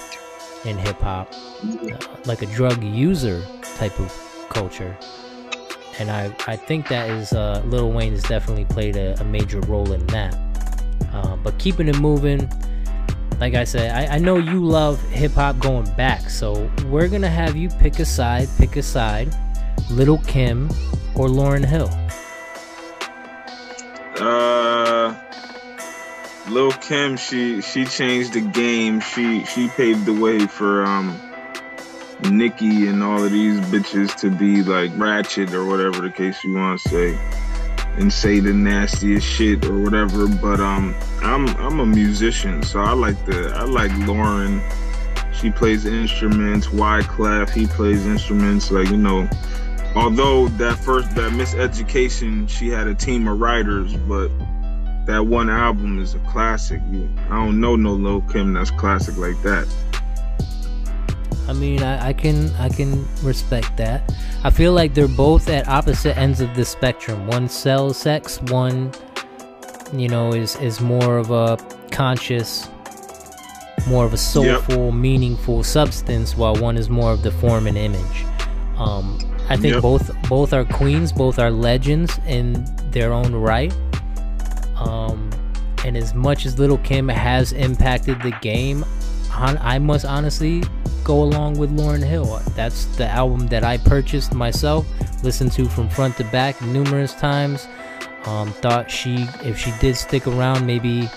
in hip hop uh, like a drug user type of culture and I, I think that is uh, Lil Wayne has definitely played a, a major role in that. Uh, but keeping it moving, like I said, I, I know you love hip hop going back, so we're gonna have you pick a side, pick a side, Little Kim or Lauryn Hill. Uh, Lil Kim, she she changed the game. She she paved the way for um Nicki and all of these bitches to be like ratchet or whatever the case you want to say, and say the nastiest shit or whatever. But um, I'm I'm a musician, so I like the I like Lauryn. She plays instruments. Wyclef, he plays instruments. Like you know, although that first that miseducation, she had a team of writers, but that one album is a classic. I don't know no Lil Kim that's classic like that. I mean, I, I can I can respect that. I feel like they're both at opposite ends of the spectrum. One sells sex, one, you know, is is more of a conscious, more of a soulful, yep. meaningful substance, while one is more of the form and image. Um, I think yep. both both are queens, both are legends in their own right. Um, and as much as Little Kim has impacted the game, I must honestly go along with Lauryn Hill. That's the album that I purchased myself, listened to from front to back numerous times. Um, thought she, if she did stick around, maybe,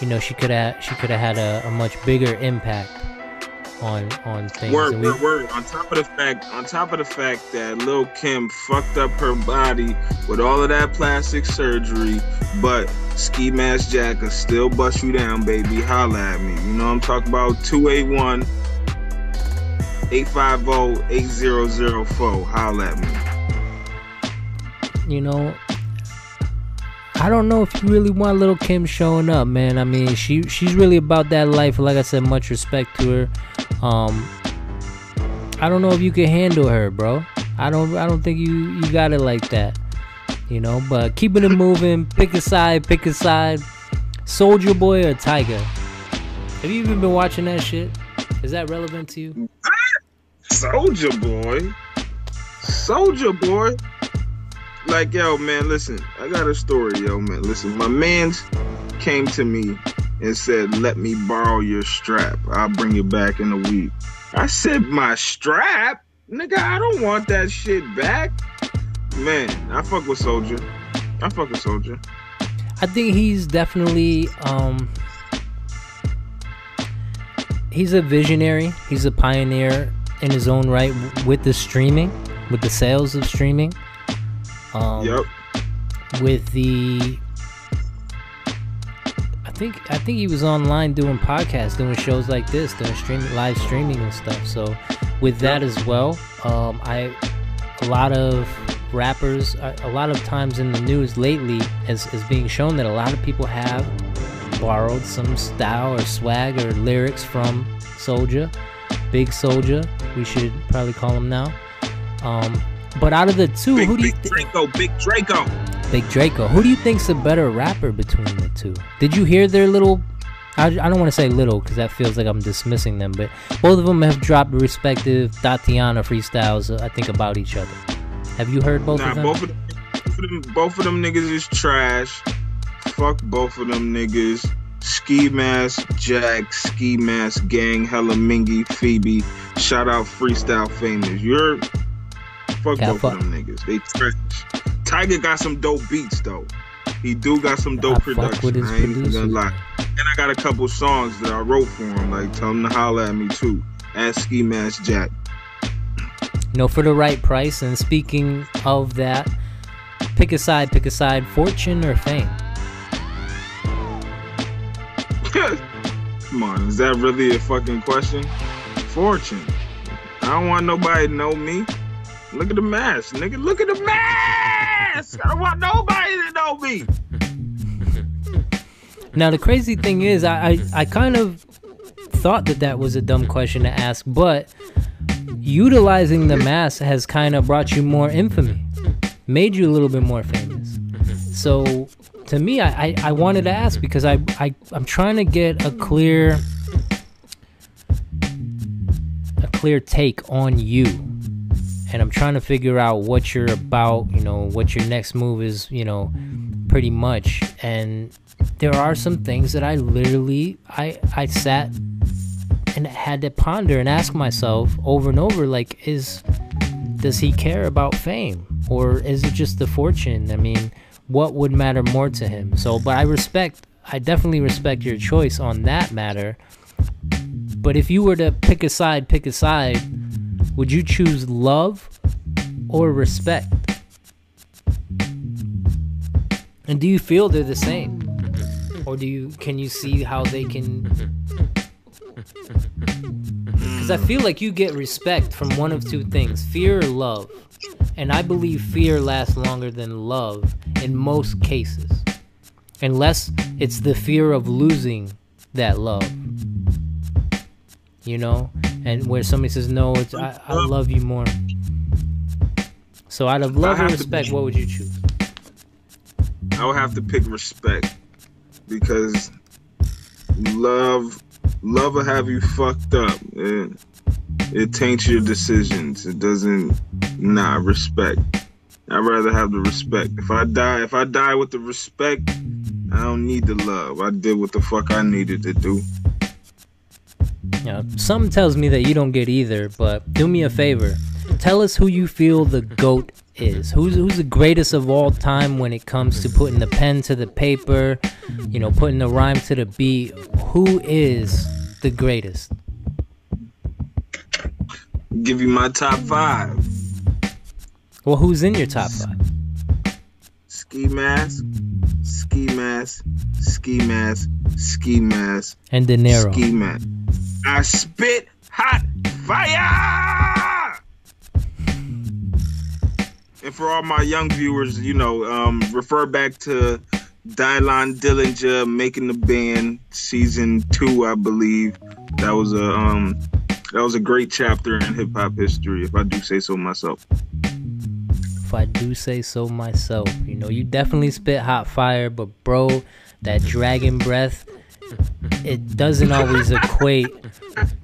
you know, she could have she could have had a, a, much bigger impact on on things. Word, we, word, word. On top of the fact, on top of the fact that Lil Kim fucked up her body with all of that plastic surgery, but Ski Mask Jack will still bust you down, baby. Holla at me. You know I'm talking about 281 850-8004. Holla at me. You know, I don't know if you really want little Kim showing up, man. I mean, she she's really about that life. Like I said, much respect to her. Um, I don't know if you can handle her, bro. I don't I don't think you you got it like that. You know, but keeping it moving, pick a side, pick a side. Soulja Boy or Tyga? Have you even been watching that shit? Is that relevant to you? Soulja Boy. Soulja Boy. Like, yo, man, listen, I got a story, yo, man. Listen, my man's came to me and said, let me borrow your strap. I'll bring it back in a week. I said, my strap? Nigga, I don't want that shit back. Man, I fuck with Soulja. I fuck with Soulja. I think he's definitely um he's a visionary. He's a pioneer in his own right with the streaming, with the sales of streaming. Um, yep. With the, I think I think he was online doing podcasts, doing shows like this, doing streaming, live streaming and stuff. So, with that yep. as well, um, I a lot of rappers, a lot of times in the news lately, is is being shown that a lot of people have borrowed some style or swag or lyrics from Soulja, Big Soulja. we should probably call him now. Um, but out of the two, big, who do you think? Draco, Big Draco. Big Draco. Who do you think's a better rapper between the two? Did you hear their little? I, I don't want to say little because that feels like I'm dismissing them, but both of them have dropped respective Tatiana freestyles. Uh, I think about each other. Have you heard both nah, of them? Both of them, both of them, both of them niggas is trash. Fuck both of them niggas. Ski Mask, Jack, Ski Mask, Gang, Hella Mingy, Phoebe. Shout out Freestyle Famous. You're fuck both fuck. of them niggas. They trash. Tyga got some dope beats though. He do got some dope fuck production. I ain't even producers. gonna lie. And I got a couple songs that I wrote for him. Like tell him to holler at me too. At Ski Mask Jack. No, for the right price. And speaking of that, pick a side, pick a side, fortune or fame. Come on, is that really a fucking question? Fortune. I don't want nobody to know me. Look at the mask, nigga. Look at the mask. I don't want nobody to know me. Now the crazy thing is, I, I I kind of thought that that was a dumb question to ask, but utilizing the mask has kind of brought you more infamy, made you a little bit more famous. So to me, I I, I wanted to ask because I I I'm trying to get a clear a clear take on you. And I'm trying to figure out what you're about, you know, what your next move is, you know, pretty much. And there are some things that I literally I I sat and had to ponder and ask myself over and over like is does he care about fame or is it just the fortune? I mean, what would matter more to him? So, but I respect I definitely respect your choice on that matter. But if you were to pick a side, pick a side, would you choose love or respect? And do you feel they're the same? Or do you can you see how they can Cuz I feel like you get respect from one of two things, fear or love. And I believe fear lasts longer than love in most cases. Unless it's the fear of losing that love. You know? And where somebody says no, it's I, I love you more. So out of love or respect, what would you choose? I would have to pick respect because love, love will have you fucked up. It, it taints your decisions. It doesn't. Nah, respect. I'd rather have the respect. If I die, if I die with the respect, I don't need the love. I did what the fuck I needed to do. Yeah, something tells me that you don't get either, but do me a favor. Tell us who you feel the GOAT is. Who's who's the greatest of all time when it comes to putting the pen to the paper, you know, putting the rhyme to the beat. Who is the greatest? Give you my top five. Well, who's in your top five? Ski mask, ski mask, ski mask, ski mask, And De Niro. ski mask. I spit hot fire. And for all my young viewers, you know, um, refer back to Dylan Dilinjah making the band season two, I believe. That was a um, that was a great chapter in hip hop history, if I do say so myself. If I do say so myself, you know, you definitely spit hot fire, but bro, that dragon breath, it doesn't always equate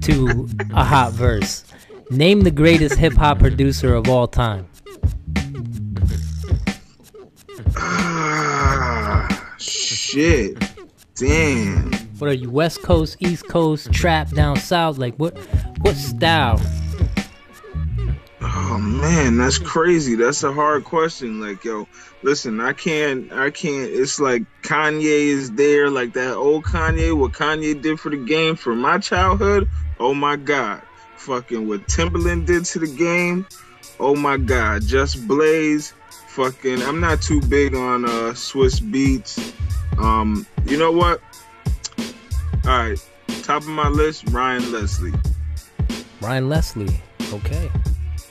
to a hot verse. Name the greatest hip hop producer of all time. Ah, shit. Damn. What are you, West Coast, East Coast, trap down south? Like what what style? Oh man, that's crazy. That's a hard question. Like, yo, listen, I can't I can't it's like Kanye is there, like that old Kanye, what Kanye did for the game for my childhood. Oh my god. Fucking what Timbaland did to the game. Oh my god. Just Blaze. Fucking I'm not too big on uh Swizz Beatz. Um, you know what? Alright. Top of my list, Ryan Leslie. Ryan Leslie. Okay.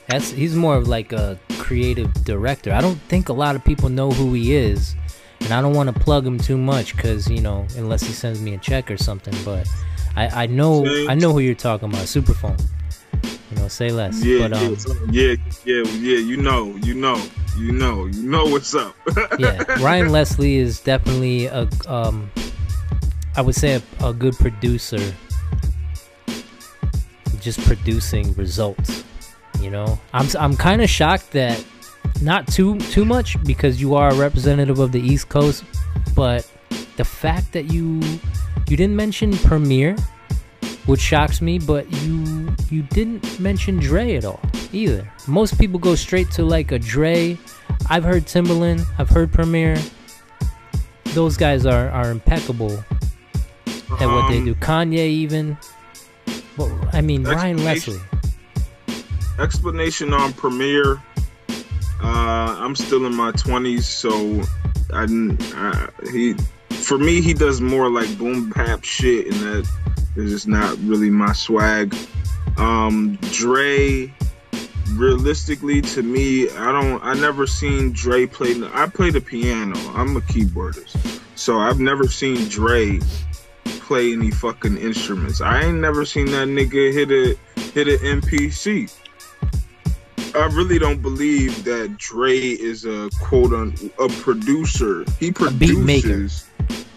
That's he's more of like a creative director. I don't think a lot of people know who he is. And I don't want to plug him too much cuz you know, unless he sends me a check or something, but I I know I know who you're talking about. Superphone. You know, say less. Yeah, but um yeah, yeah, yeah, yeah. You know, you know, you know, you know what's up. yeah, Ryan Leslie is definitely a um I would say a, a good producer. Just producing results, you know. I'm I'm kind of shocked that not too too much because you are a representative of the East Coast, but the fact that you You didn't mention Premier, which shocks me, but you you didn't mention Dre at all either. Most people go straight to like a Dre. I've heard Timbaland, I've heard Premier. Those guys are are impeccable at what they Um, do. Kanye even. Well, I mean Ryan. Leslie. explanation on Premier. Uh, I'm still in my 20s, so I, I he for me he does more like boom bap shit, and that is just not really my swag. Um, Dre, realistically, to me, I don't. I never seen Dre play. I play the piano. I'm a keyboardist, so I've never seen Dre play any fucking instruments. I ain't never seen that nigga hit a hit an MPC. I really don't believe that Dre is a quote un a producer. He beat maker. produces.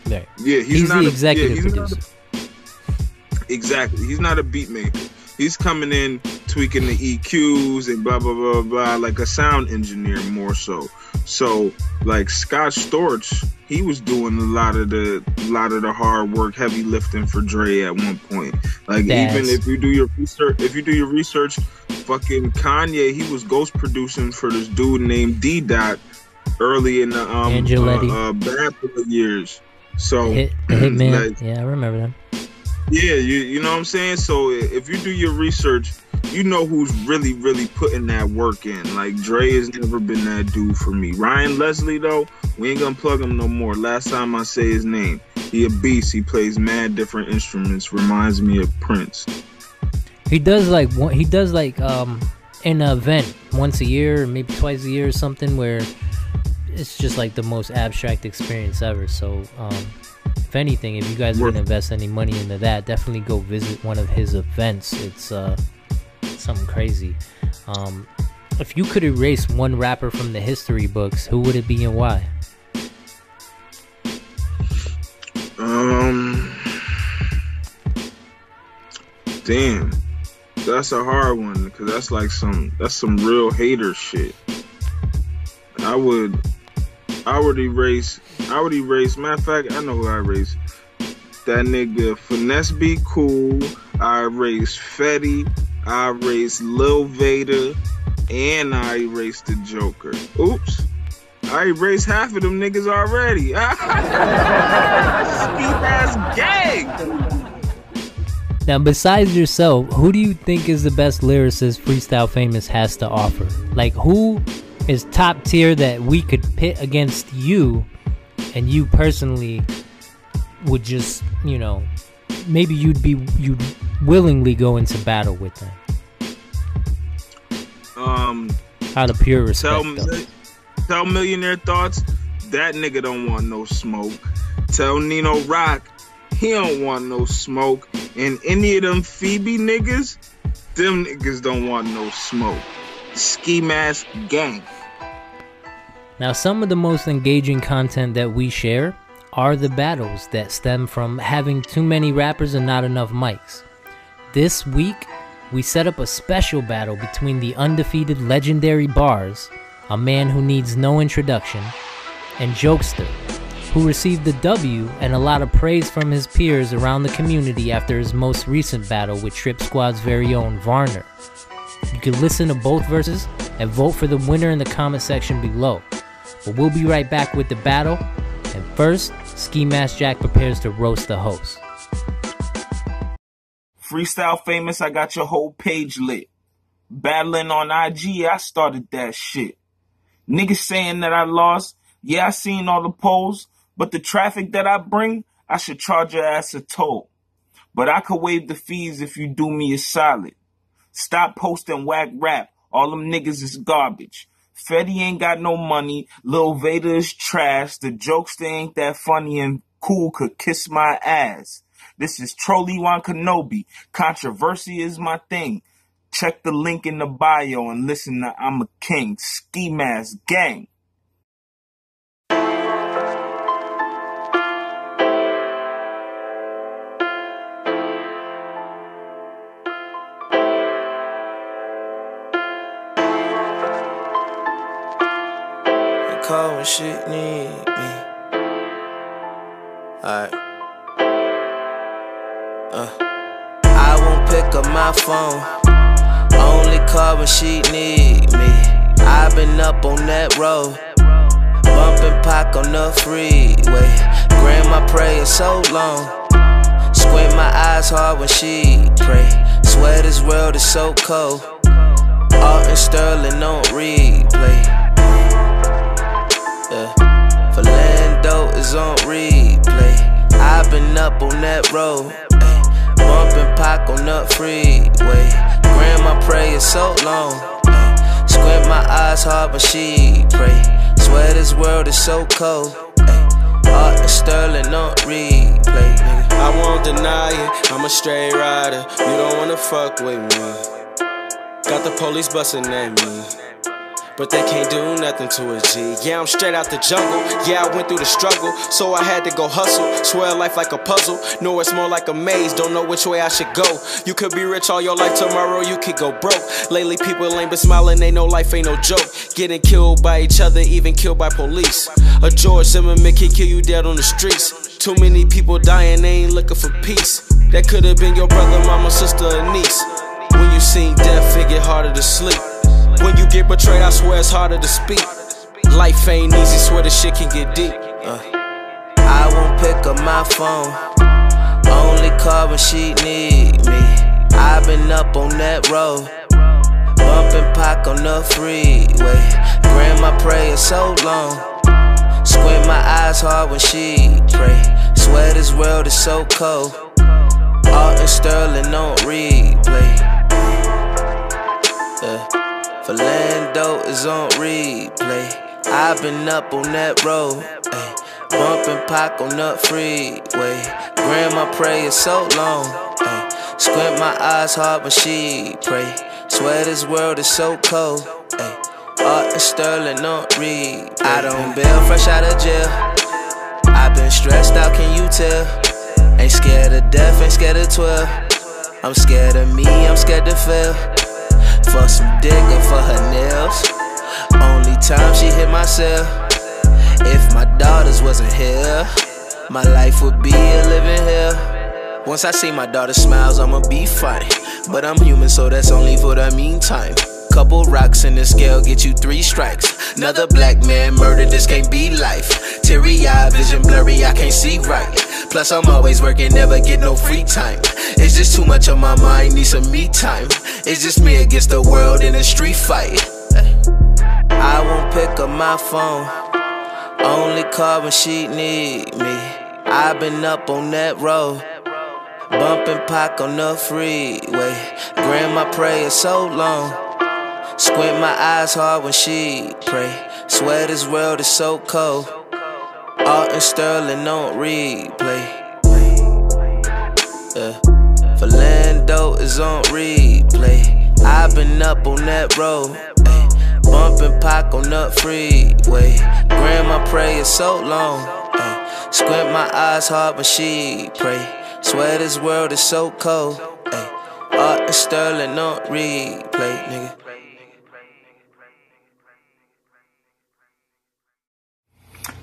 Right. Yeah, he's, He's, not the a- executive yeah, he's not producer. a- exactly. He's not a beat maker. He's coming in tweaking the EQs and blah blah blah blah like a sound engineer more so. So like Scott Storch, he was doing a lot of the lot of the hard work, heavy lifting for Dre at one point. Like That's- even if you do your research, if you do your research, fucking Kanye, he was ghost producing for this dude named D Dot early in the um uh, uh, Bad years. So Hit, the Hitman. like, yeah, I remember them. Yeah, you you know what I'm saying. So if you do your research, you know who's really really putting that work in. Like Dre has never been that dude for me. Ryan Leslie though, we ain't gonna plug him no more. Last time I say his name, he a beast. He plays mad different instruments. Reminds me of Prince. He does like he does like um an event once a year, maybe twice a year or something where it's just like the most abstract experience ever. So um if anything, if you guys are Worth- gonna invest any money into that, definitely go visit one of his events. It's uh something crazy. Um if you could erase one rapper from the history books, who would it be and why? Um, damn, that's a hard one because that's like some that's some real hater shit. I would, I would erase, I would erase. Matter of fact, I know who I erase. That nigga finesse be cool. I erase Fetty. I erase Lil Vader, and I erase the Joker. Oops. I erased half of them niggas already. Ass gang. Now, besides yourself, who do you think is the best lyricist Freestyle Famous has to offer? Like, who is top tier that we could pit against you, and you personally would just, you know, maybe you'd be you'd willingly go into battle with them Um, out of pure tell respect. Though. tell millionaire thoughts. That nigga don't want no smoke. Tell Nino Rock he don't want no smoke. And any of them Phoebe niggas, them niggas don't want no smoke. Ski mask gang. Now, some of the most engaging content that we share are the battles that stem from having too many rappers and not enough mics. This week, we set up a special battle between the undefeated legendary Bars, a man who needs no introduction, and Jokester, who received the W and a lot of praise from his peers around the community after his most recent battle with Trip Squad's very own Varner. You can listen to both verses and vote for the winner in the comment section below. But we'll be right back with the battle. And first, Ski Mask Jack prepares to roast the host. Freestyle famous, I got your whole page lit. Battling on IG, I started that shit. Niggas saying that I lost, yeah, I seen all the polls, but the traffic that I bring, I should charge your ass a toll. But I could waive the fees if you do me a solid. Stop posting whack rap, all them niggas is garbage. Fetty ain't got no money, Lil Vader is trash, the jokes they ain't that funny and cool could kiss my ass. This is Trolley Wan Kenobi. Controversy is my thing. Check the link in the bio and listen to I'm a King. Ski Mask Gang. When shit need me. Alright. Uh, I won't pick up my phone. Only call when she need me. I've been up on that road. Bumping Pac on the freeway. Grandma prayer so long. Squint my eyes hard when she pray. Swear this world is so cold. Alton Sterling on replay. Yeah. Philando is on replay. I've been up on that road. Ay. Bumping Pac on the freeway. Grandma prayer so long. Ay. Squint my eyes hard when she pray. Swear this world is so cold. Alton Sterling on replay. I won't deny it, I'm a straight rider. You don't wanna fuck with me. Got the police bustin' at me. But they can't do nothing to a G. Yeah, I'm straight out the jungle. Yeah, I went through the struggle, so I had to go hustle. Swear life like a puzzle. Know it's more like a maze. Don't know which way I should go. You could be rich all your life, tomorrow you could go broke. Lately, people ain't been smiling, they know life ain't no joke. Getting killed by each other, even killed by police. A George Zimmerman can kill you dead on the streets. Too many people dying, they ain't looking for peace. That could have been your brother, mama, sister, or niece. When you seen death, it get harder to sleep. When you get betrayed, I swear it's harder to speak. Life ain't easy, swear the shit can get deep. Uh. I won't pick up my phone. Only call when she need me. I've been up on that road. Bumping Pac on the freeway. Grandma prayer so long. Squint my eyes hard when she pray. Swear this world is so cold. Alton Sterling on replay. Yeah. Philando is on replay. I've been up on that road. Ay. Bumping Pac on the freeway. Grandma prayer so long. Squint my eyes hard when she pray. Swear this world is so cold. Ay. Alton Sterling on replay. I don't bail fresh out of jail. I've been stressed out, can you tell? Ain't scared of death, ain't scared of 12. I'm scared of me, I'm scared to fail. For some digging for her nails. Only time she hit myself. If my daughters wasn't here, my life would be a living hell. Once I see my daughter smiles, I'ma be fine. But I'm human, so that's only for the meantime. Couple rocks in the scale get you three strikes. Another black man murdered, this can't be life. Teary eye, vision blurry, I can't see right. Plus, I'm always working, never get no free time. It's just too much on my mind, need some me time. It's just me against the world in a street fight. I won't pick up my phone, only call when she need me. I've been up on that road. Bumping Pac on the freeway. Grandma prayer so long. Squint my eyes hard when she pray. Swear this world is so cold. Alton Sterling on replay. Yeah. Philando is on replay. I've been up on that road. ay. Bumping Pac on the freeway. Grandma pray is so long. ay. Squint my eyes hard when she pray. Swear this world is so cold. ay. Alton Sterling on replay, nigga.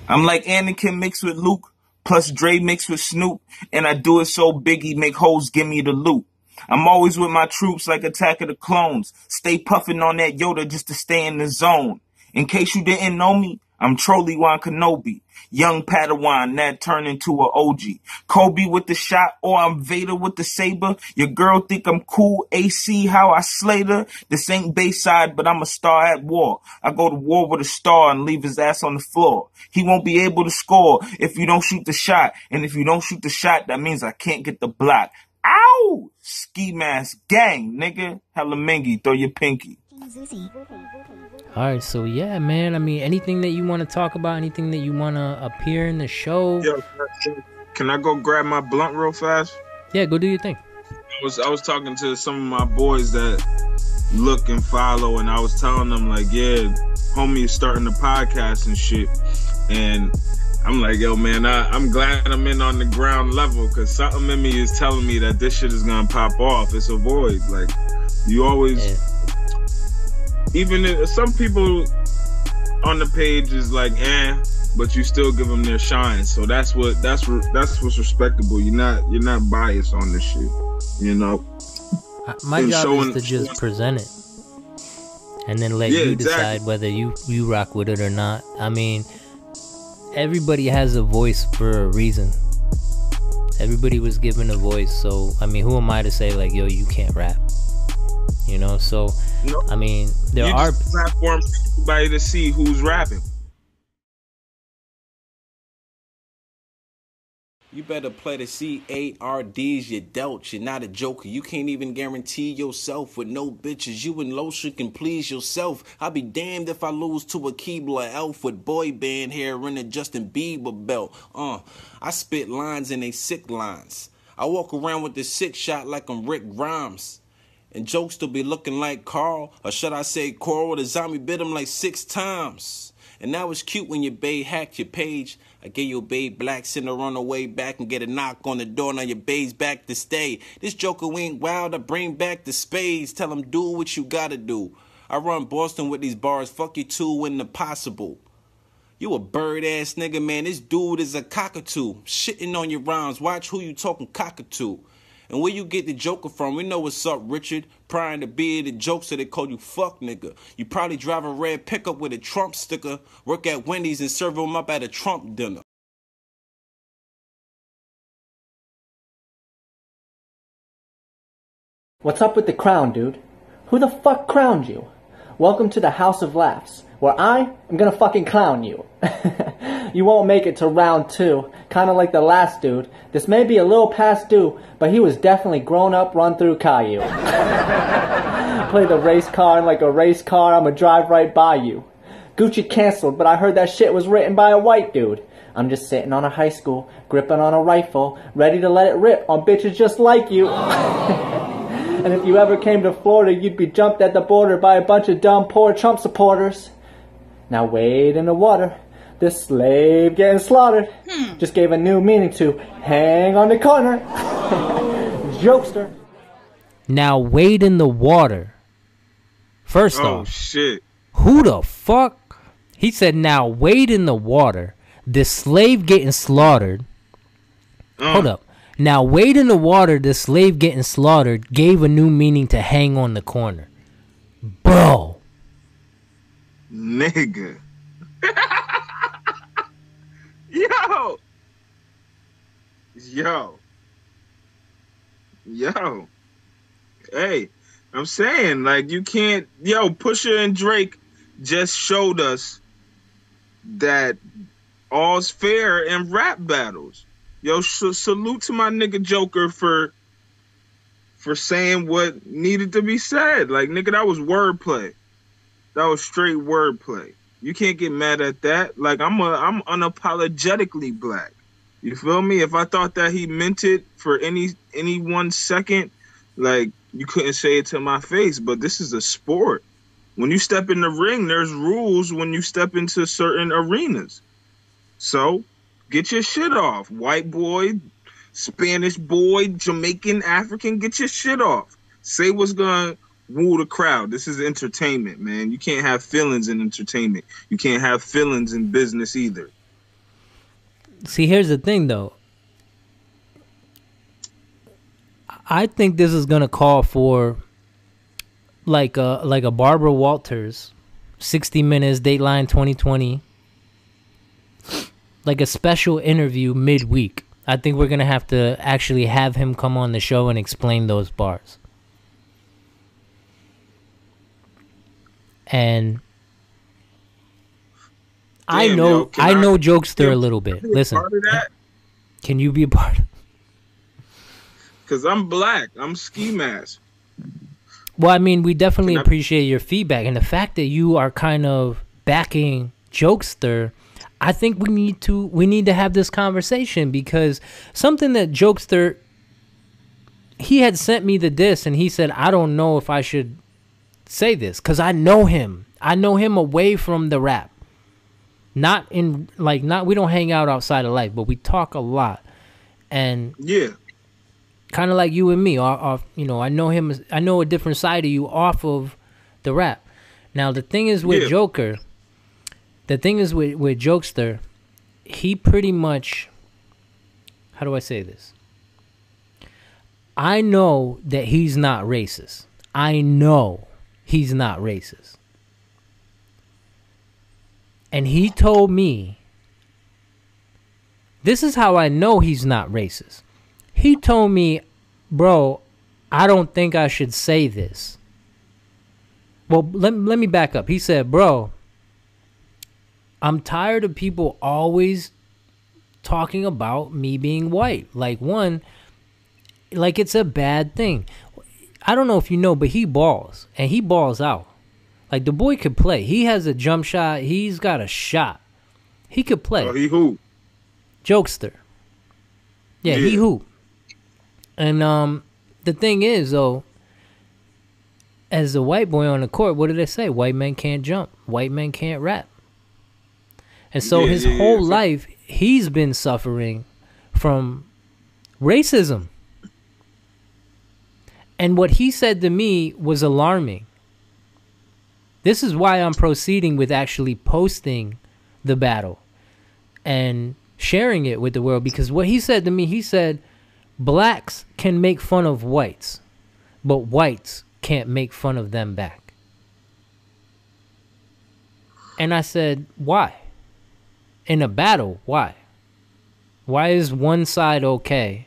I'm like Anakin mixed with Luke, plus Dre mixed with Snoop, and I do it so Biggie make hoes give me the loot. I'm always with my troops like Attack of the Clones. Stay puffing on that Yoda just to stay in the zone. In case you didn't know me, I'm Trolley Wan Kenobi. Young Padawan that turned into a OG. Kobe with the shot or I'm Vader with the saber. Your girl think I'm cool. AC how I slayed her. This ain't Bayside, but I'm a star at war. I go to war with a star and leave his ass on the floor. He won't be able to score if you don't shoot the shot. And if you don't shoot the shot, that means I can't get the block. Ow! Ski mask gang, nigga. Hella mingy, throw your pinky. All right, so yeah, man. I mean, anything that you want to talk about, anything that you want to appear in the show, Yo, can I go grab my blunt real fast? yeah, go do your thing. I was I was talking to some of my boys that look and follow, and I was telling them like, yeah, homie is starting a podcast and shit, and I'm like, yo, man, I, I'm glad I'm in on the ground level because something in me is telling me that this shit is gonna pop off. It's a void. Like, you always, Yeah. Even if some people on the page is like, eh, but you still give them their shine. So that's what that's that's what's respectable. You're not you're not biased on this shit. You know. Uh, My And job showing- is to just present it, and then let Yeah, you exactly. decide whether you you rock with it or not. I mean, everybody has a voice for a reason. Everybody was given a voice, so I mean, who am I to say like, yo, you can't rap? You know, so No. I mean, there you are platforms for everybody to see who's rapping. You better play the C-A-R-Ds you dealt. You're not a joker. You can't even guarantee yourself with no bitches. You and Lotion can please yourself. I'll be damned if I lose to a Keebler elf with boy band hair and a Justin Bieber belt. Uh, I spit lines and they sick lines. I walk around with the sick shot like I'm Rick Grimes. And jokes to be looking like Carl, or should I say Coral? The zombie bit him like six times. And that was cute when your babe hacked your page. I gave your babe black, send her on her way back and get a knock on the door. Now your babe's back to stay. This joker ain't wild, I bring back the spades. Tell him do what you gotta do. I run Boston with these bars, fuck you too when the possible. You a bird ass nigga, man. This dude is a cockatoo. Shitting on your rhymes. Watch who you talking cockatoo. And where you get the joker from, we know what's up, Richard. Prying to be the jokes that they call you fuck nigga. You probably drive a red pickup with a Trump sticker, work at Wendy's and serve them up at a Trump dinner. What's up with the crown, dude? Who the fuck crowned you? Welcome to the House of Laughs, where I am gonna fucking clown you. you won't make it to round two, kinda like the last dude. This may be a little past due, but he was definitely grown up run through Caillou. Play the race car like a race car, I'ma drive right by you. Gucci canceled, but I heard that shit was written by a white dude. I'm just sitting on a high school, gripping on a rifle, ready to let it rip on bitches just like you. And if you ever came to Florida, you'd be jumped at the border by a bunch of dumb, poor Trump supporters. Now wade in the water. This slave getting slaughtered just gave a new meaning to hang on the corner. Jokester. now wade in the water. First Oh off, shit. Who the fuck? He said, now wade in the water. This slave getting slaughtered. Uh. Hold up. Now wade in the water. the slave getting slaughtered gave a new meaning to hang on the corner. Bro. Nigga. Yo. Yo. Yo. Hey, I'm saying, like, you can't. Yo, Pusha and Drake just showed us that all's fair in rap battles. Yo, sh- salute to my nigga Joker for for saying what needed to be said. Like, nigga, that was wordplay. That was straight wordplay. You can't get mad at that. Like I'm a I'm unapologetically black. You feel me? If I thought that he meant it for any any one second, like you couldn't say it to my face. But this is a sport. When you step in the ring, there's rules when you step into certain arenas. So get your shit off. White boy, Spanish boy, Jamaican, African, get your shit off. Say what's gonna woo the crowd. This is entertainment, man. You can't have feelings in entertainment. You can't have feelings in business either. See, here's the thing, though. I think this is gonna call for like a like a Barbara Walters, sixty minutes Dateline twenty twenty, like a special interview midweek. I think we're gonna have to actually have him come on the show and explain those bars. And I know yo, I I- know jokester a little bit. I be a Listen, part of that? can you be a part? Of- Cause I'm black. I'm ski mask. Well, I mean, we definitely I- appreciate your feedback and the fact that you are kind of backing Jokester. I think we need to we need to have this conversation because something that Jokester he had sent me the disc and he said I don't know if I should say this cuz I know him. I know him away from the rap. Not in like not we don't hang out outside of life, but we talk a lot. And Yeah. kind of like you and me off, off you know i know him i know a different side of you off of the rap now the thing is with Yeah. joker the thing is with with jokester he pretty much how do I say this? I know that he's not racist. I know he's not racist. And he told me this is how I know he's not racist. He told me, bro, I don't think I should say this. Well, let, let me back up. He said, bro, I'm tired of people always talking about me being white. Like, one, like it's a bad thing. I don't know if you know, but he balls and he balls out. Like the boy could play. He has a jump shot. He's got a shot. He could play. Oh, he who? Jokester. Yeah, Yeah. he who. And um the thing is though, as a white boy on the court, what did they say? White men can't jump. White men can't rap. And so Yeah, his yeah, whole life he's been suffering from racism. And what he said to me was alarming. This is why I'm proceeding with actually posting the battle and sharing it with the world because what he said to me, he said, blacks can make fun of whites, but whites can't make fun of them back. And I said, why? In a battle, why? Why is one side okay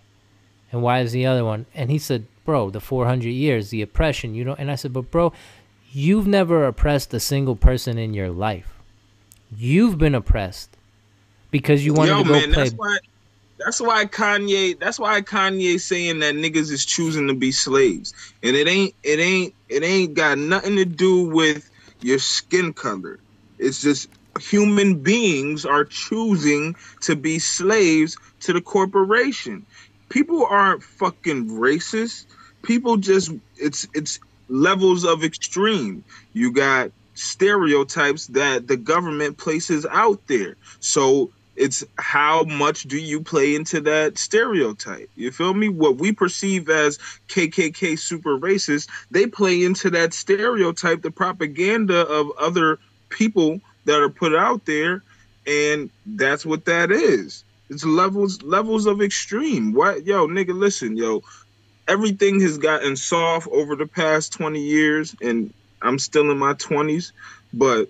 and why is the other one? And he said, bro, the 400 years, the oppression, you know. And I said, but bro, you've never oppressed a single person in your life. You've been oppressed because you wanted Yo, to go man, play. that's why. That's why Kanye. That's why Kanye saying that niggas is choosing to be slaves, and it ain't. It ain't. It ain't got nothing to do with your skin color. It's just human beings are choosing to be slaves to the corporation. People aren't fucking racist. People just. It's. It's levels of extreme. You got stereotypes that the government places out there. So it's how much do you play into that stereotype? You feel me? What we perceive as KKK super racist, they play into that stereotype, the propaganda of other people that are put out there, and that's what that is. It's levels levels of extreme. What yo, nigga, listen, yo, everything has gotten soft over the past 20 years, and I'm still in my 20s, but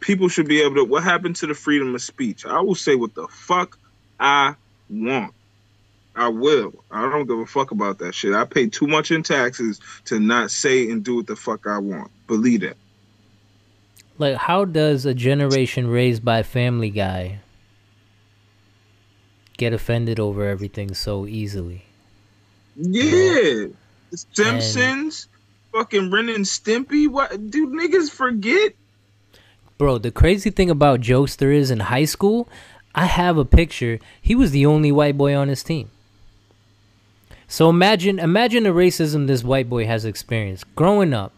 people should be able to. What happened to the freedom of speech? I will say what the fuck I want. I will. I don't give a fuck about that shit. I pay too much in taxes to not say and do what the fuck I want. Believe that. Like, how does a generation raised by Family Guy get offended over everything so easily? Yeah. The Simpsons, fucking Ren and Stimpy. What, dude? Niggas forget. Bro, the crazy thing about Jokester is in high school, I have a picture. He was the only white boy on his team. So imagine imagine the racism this white boy has experienced growing up.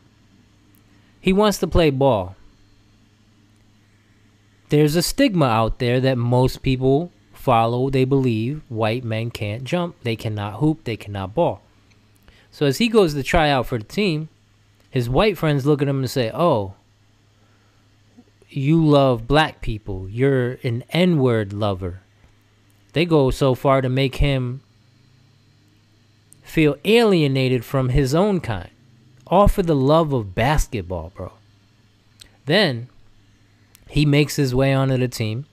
He wants to play ball. There's a stigma out there that most people follow. They believe white men can't jump, they cannot hoop, they cannot ball. So as he goes to try out for the team, his white friends look at him and say, "Oh, you love black people. You're an N word lover. They go so far to make him feel alienated from his own kind, all for the love of basketball, bro. Then he makes his way onto the team.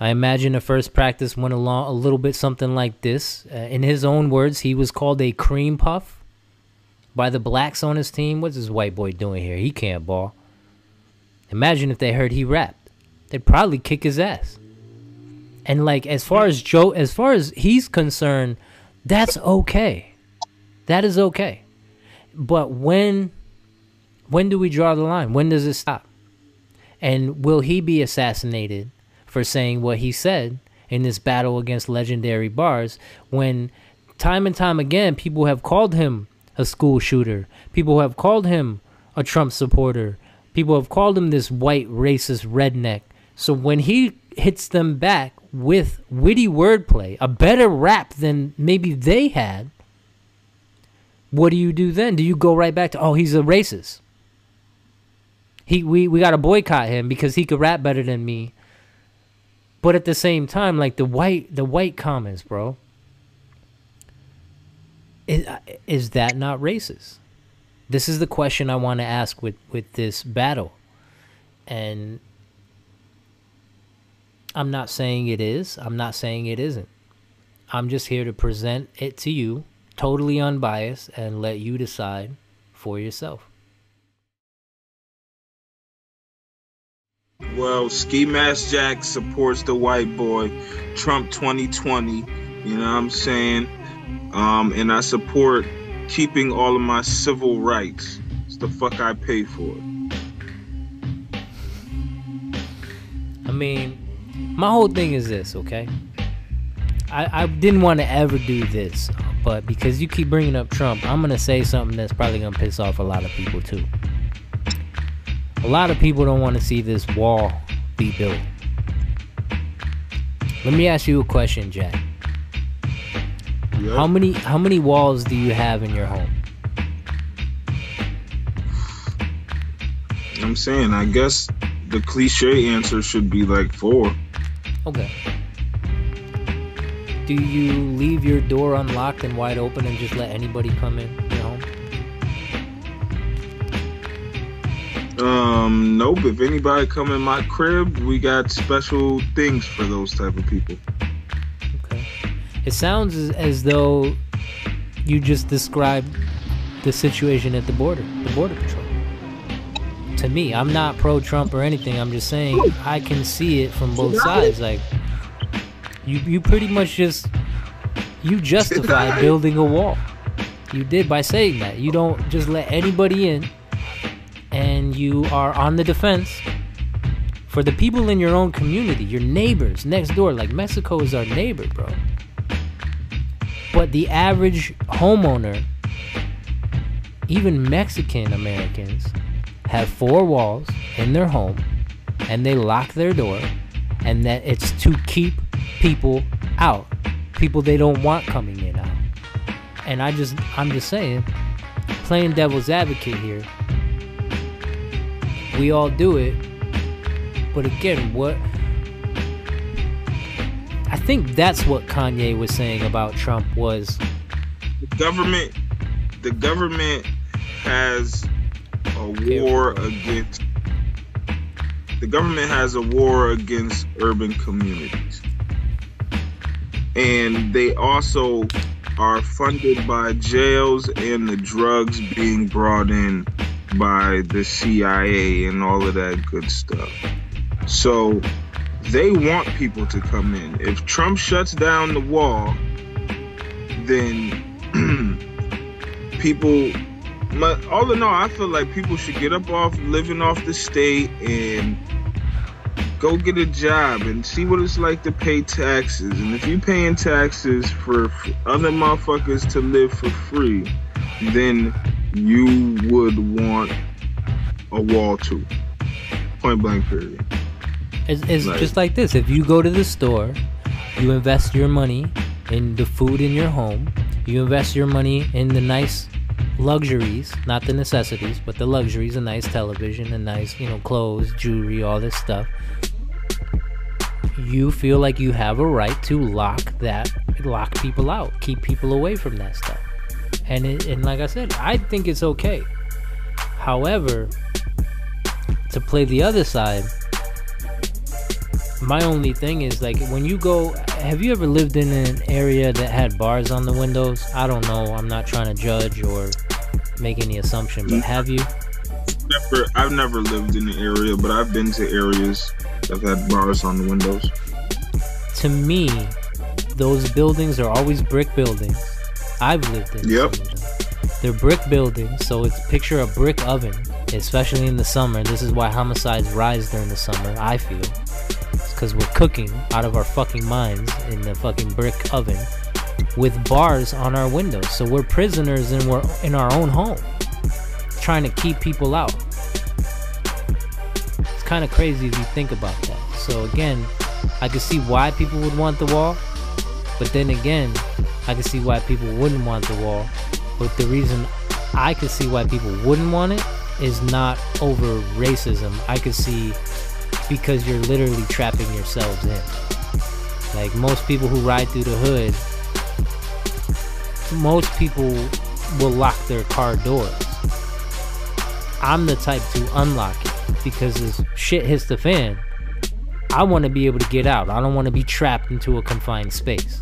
I imagine the first practice went along a little bit something like this. Uh, in his own words, he was called a cream puff by the blacks on his team. What's this white boy doing here? He can't ball. Imagine if they heard he rapped. They'd probably kick his ass. And like as far as Joe as far as he's concerned, that's okay. That is okay. But when when do we draw the line? When does it stop? And will he be assassinated for saying what he said in this battle against legendary bars when time and time again people have called him a school shooter. People have called him a Trump supporter. People have called him this white racist redneck. So when he hits them back with witty wordplay, a better rap than maybe they had, what do you do then? Do you go right back to, oh, he's a racist? He we, we gotta boycott him because he could rap better than me. But at the same time, like the white the white comments, bro. Is, uh, is that not racist? This is the question I want to ask with with this battle. And I'm not saying it is. I'm not saying it isn't. I'm just here to present it to you, totally unbiased, and let you decide for yourself. Well, Ski Mask Jack supports the white boy, Trump 2020. You know what I'm saying? Um, and I support keeping all of my civil rights. It's the fuck I pay for. I mean, my whole thing is this, okay? I, I didn't want to ever do this, but because you keep bringing up Trump, I'm going to say something that's probably going to piss off a lot of people too. A lot of people don't want to see this wall be built. Let me ask you a question, Jack. Yep. How many how many walls do you have in your home? I'm saying, I guess the cliche answer should be like four. Okay. Do you leave your door unlocked and wide open and just let anybody come in Um, nope. If anybody come in my crib, we got special things for those type of people. Okay. It sounds as, as though you just described the situation at the border, the border patrol. To me, I'm not pro Trump or anything. I'm just saying I can see it from both sides. Like you you pretty much just you justify building a wall. You did by saying that. You don't just let anybody in and you are on the defense for the people in your own community, your neighbors next door. Like Mexico is our neighbor, bro. But the average homeowner, even Mexican Americans, have four walls in their home and they lock their door and that it's to keep people out. People they don't want coming in out. And I just I'm just saying, playing devil's advocate here. We all do it. But again, what I think that's what Kanye was saying about Trump was The government, the government has a war against. The government has a war against urban communities, and they also are funded by jails and the drugs being brought in by the CIA and all of that good stuff. So they want people to come in. If Trump shuts down the wall, then people all in all, I feel like people should get up off living off the state and go get a job and see what it's like to pay taxes. And if you're paying taxes for other motherfuckers to live for free, then you would want a wall to. Point blank period. It's, it's Like- just like this. If you go to the store, you invest your money in the food in your home. You invest your money in the nice luxuries, not the necessities, but the luxuries, a nice television, a nice, you know, clothes, jewelry, all this stuff. You feel like you have a right to lock that, lock people out, keep people away from that stuff. And it, and like I said, I think it's okay. However, to play the other side, my only thing is like when you go have you ever lived in an area that had bars on the windows i don't know i'm not trying to judge or make any assumption but have you Never, I've never lived in the area, but I've been to areas that had bars on the windows. to me those buildings are always brick buildings i've lived in Yep. some of them. they're brick buildings so it's picture a brick oven especially in the summer this is why homicides rise during the summer i feel because we're cooking out of our fucking minds in the fucking brick oven with bars on our windows. So we're prisoners and we're in our own home trying to keep people out. It's kind of crazy if you think about that. So again, I can see why people would want the wall, but then again, I can see why people wouldn't want the wall. But the reason I could see why people wouldn't want it is not over racism. I could see because you're literally trapping yourselves in. Like most people who ride through the hood, most people will lock their car doors. I'm the type to unlock it because as shit hits the fan, I want to be able to get out. I don't want to be trapped into a confined space.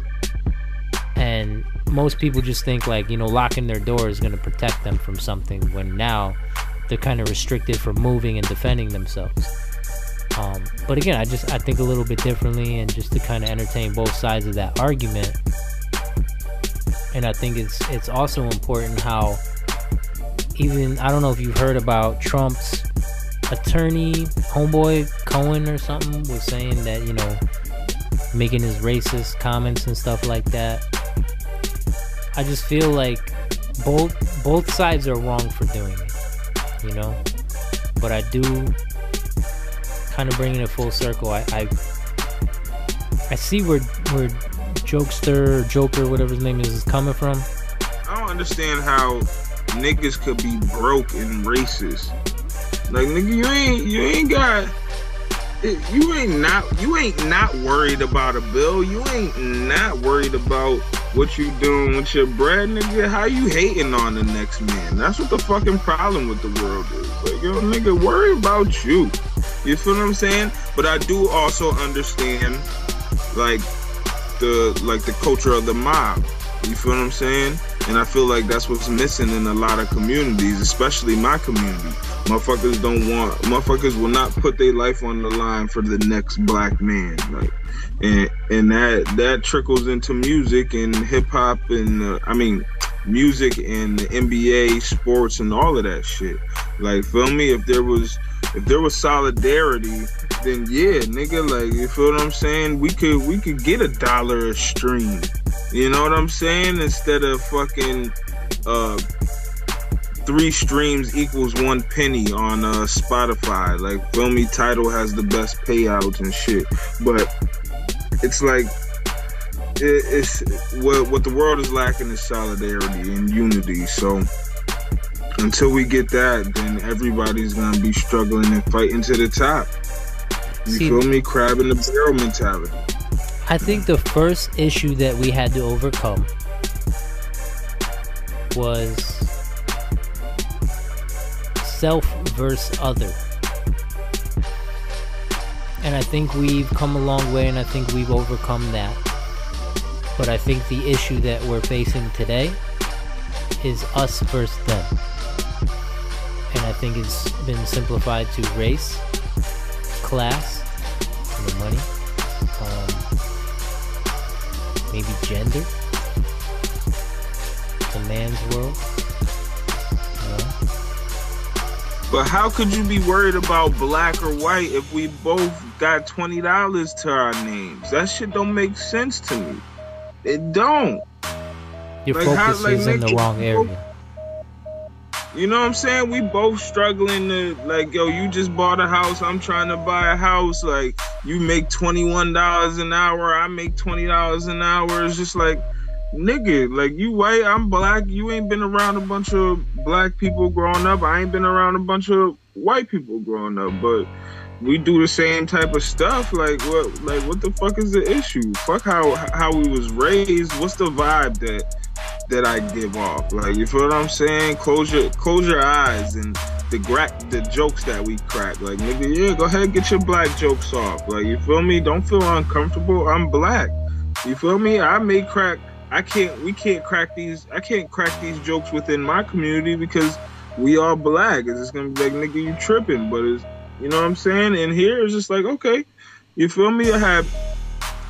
And most people just think like, you know, locking their door is going to protect them from something when now they're kind of restricted from moving and defending themselves. Um, but again, I just I think a little bit differently, and just to kind of entertain both sides of that argument. And I think it's it's also important how even I don't know if you've heard about Trump's attorney, homeboy Cohen or something, was saying that you know making his racist comments and stuff like that. I just feel like both both sides are wrong for doing it, you know. But I do kind of bringing it a full circle. I I, I see where where jokester joker whatever his name is is coming from. I don't understand how niggas could be broke and racist. Like nigga, you ain't you ain't got you ain't not you ain't not worried about a bill. You ain't not worried about what you doing with your bread, nigga. How you hating on the next man? That's what the fucking problem with the world is. Like, yo, nigga, worry about you. You feel what I'm saying? But I do also understand, like, the like the culture of the mob. You feel what I'm saying? And I feel like that's what's missing in a lot of communities, especially my community. Motherfuckers don't want, motherfuckers will not put their life on the line for the next black man. Like, and and that that trickles into music and hip hop and uh, I mean, music and the NBA, sports, and all of that shit. Like, feel me? If there was if there was solidarity, then yeah, nigga, like you feel what I'm saying? We could we could get a dollar a stream. You know what I'm saying? Instead of fucking uh three streams equals one penny on uh Spotify. Like me Tidal has the best payouts and shit. But it's like it, it's what what the world is lacking is solidarity and unity. So until we get that, then everybody's gonna be struggling and fighting to the top. You See- feel me? Crab in the barrel mentality. I think the first issue that we had to overcome was self versus other. And I think we've come a long way and I think we've overcome that. But I think the issue that we're facing today is us versus them. And I think it's been simplified to race, class, know, money, maybe gender. A man's world. But how could you be worried about black or white if we both got twenty dollars to our names? That shit don't make sense to me. It don't. Your Like, how- focus like, is in the wrong area. You know what I'm saying? We both struggling to like, yo, you just bought a house. I'm trying to buy a house. Like, you make twenty one dollars an hour. I make twenty dollars an hour. It's just like, nigga, like you white, I'm black. You ain't been around a bunch of black people growing up. I ain't been around a bunch of white people growing up. But we do the same type of stuff. Like what? Like what the fuck is the issue? Fuck how how we was raised. What's the vibe that? that I give off. Like you feel what I'm saying? Close your close your eyes and the gra- the jokes that we crack. Like nigga, yeah, go ahead get your black jokes off. Like you feel me? Don't feel uncomfortable. I'm black. You feel me? I may crack. I can't. We can't crack these. I can't crack these jokes within my community because we all black. It's just gonna be like nigga, you tripping. But it's you know what I'm saying. And here it's just like okay, you feel me? I have.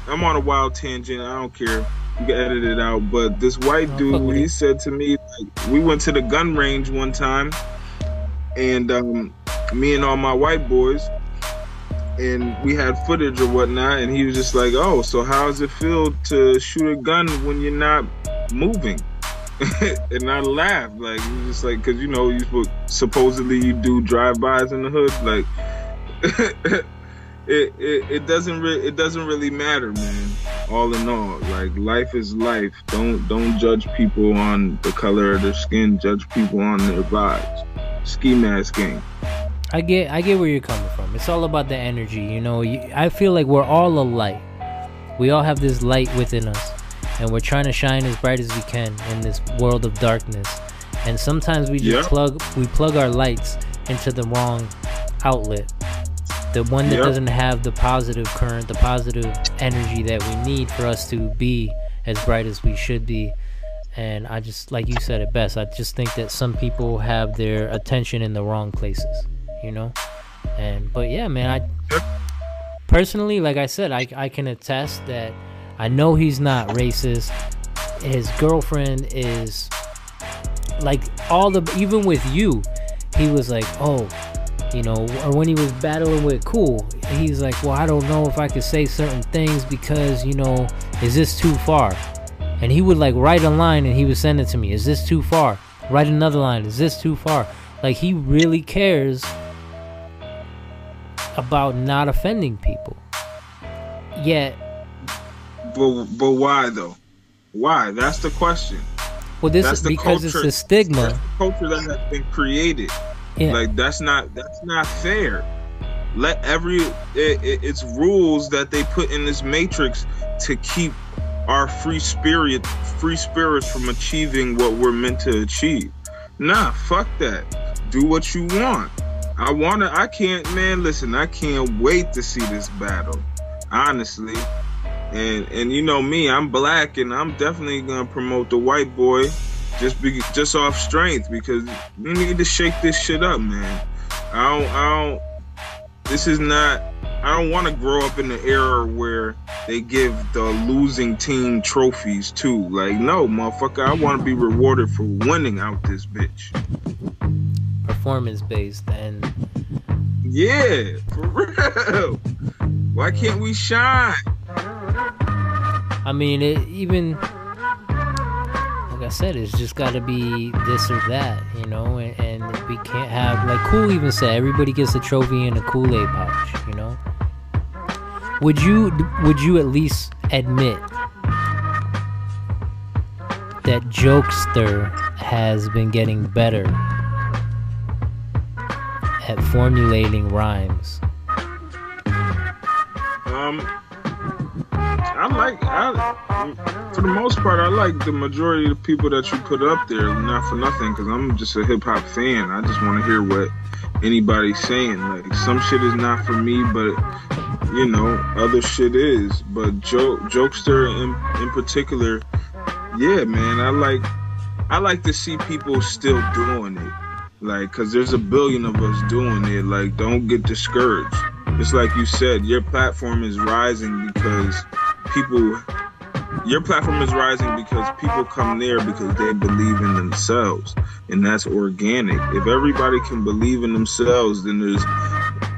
I'm on a wild tangent. I don't care. You can edit it out. But this white dude, he said to me, like, we went to the gun range one time, and um, me and all my white boys, and we had footage or whatnot, and he was just like, "Oh, so how does it feel to shoot a gun when you're not moving?" and I laughed, like he was just like, because you know, you supposedly you do drive-bys in the hood, like. It, it, it doesn't it doesn't really matter, man. All in all, like life is life. Don't don't judge people on the color of their skin. Judge people on their vibes. Ski mask gang. I get I get where you're coming from. It's all about the energy, you know. You, I feel like we're all a light. We all have this light within us, and we're trying to shine as bright as we can in this world of darkness. And sometimes we just Yeah. plug we plug our lights into the wrong outlet. The one that doesn't have the positive current, the positive energy that we need for us to be as bright as we should be. And I just like you said it best. I just think that some people have their attention in the wrong places, you know? And but yeah, man, I personally, like I said, I I can attest that I know he's not racist. His girlfriend is like all the even with you, he was like, oh, you know, or when he was battling with Cool, he's like, well, I don't know if I could say certain things because you know, is this too far? And he would like write a line and he would send it to me. Is this too far? Write another line. Is this too far? Like he really cares about not offending people. Yet, But but why though? Why? That's the question. well, this That's is because it's culture- the stigma. That's the culture that has been created. Yeah. Like that's not that's not fair. Let every it, it, it's rules that they put in this matrix to keep our free spirit free spirits from achieving what we're meant to achieve. Nah, fuck that. Do what you want. I wanna I can't man listen, I can't wait to see this battle. Honestly. And and you know me, I'm black and I'm definitely gonna promote the white boy just be just off strength because we need to shake this shit up, man. I don't I don't this is not I don't want to grow up in the era where they give the losing team trophies too. Like, no, motherfucker, I want to be rewarded for winning out this bitch. performance based and Yeah, for real. Why can't we shine? I mean it even like I said it's just got to be this or that you know and, and we can't have like cool even said everybody gets a trophy in a Kool-Aid pouch you know would you would you at least admit that jokester has been getting better at formulating rhymes Um, I like I for the most part I like the majority of the people that you put up there. Not for nothing, because I'm just a hip hop fan. I just want to hear what anybody's saying. Like some shit is not for me, but you know other shit is. But joke jokester in in particular, yeah, man, I like I like to see people still doing it. Like, cause there's a billion of us doing it. Like, don't get discouraged. It's like you said, your platform is rising because people. Your platform is rising because people come there because they believe in themselves, and that's organic. If everybody can believe in themselves, then there's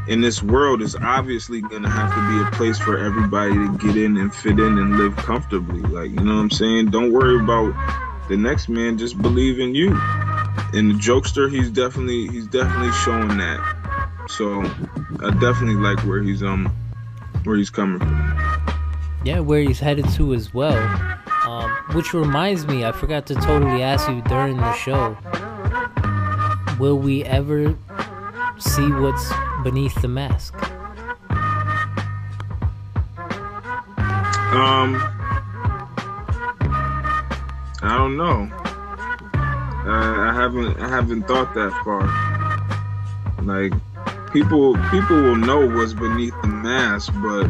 in this world is obviously gonna have to be a place for everybody to get in and fit in and live comfortably. Like, you know what I'm saying? Don't worry about the next man, just believe in you. And the jokester, he's definitely he's definitely showing that. So I definitely like where he's um where he's coming from. Yeah, where he's headed to as well. Um, which reminds me, I forgot to totally ask you during the show. Will we ever see what's beneath the mask? Um I don't know. Uh, I haven't I haven't thought that far. Like people people will know what's beneath the mask, but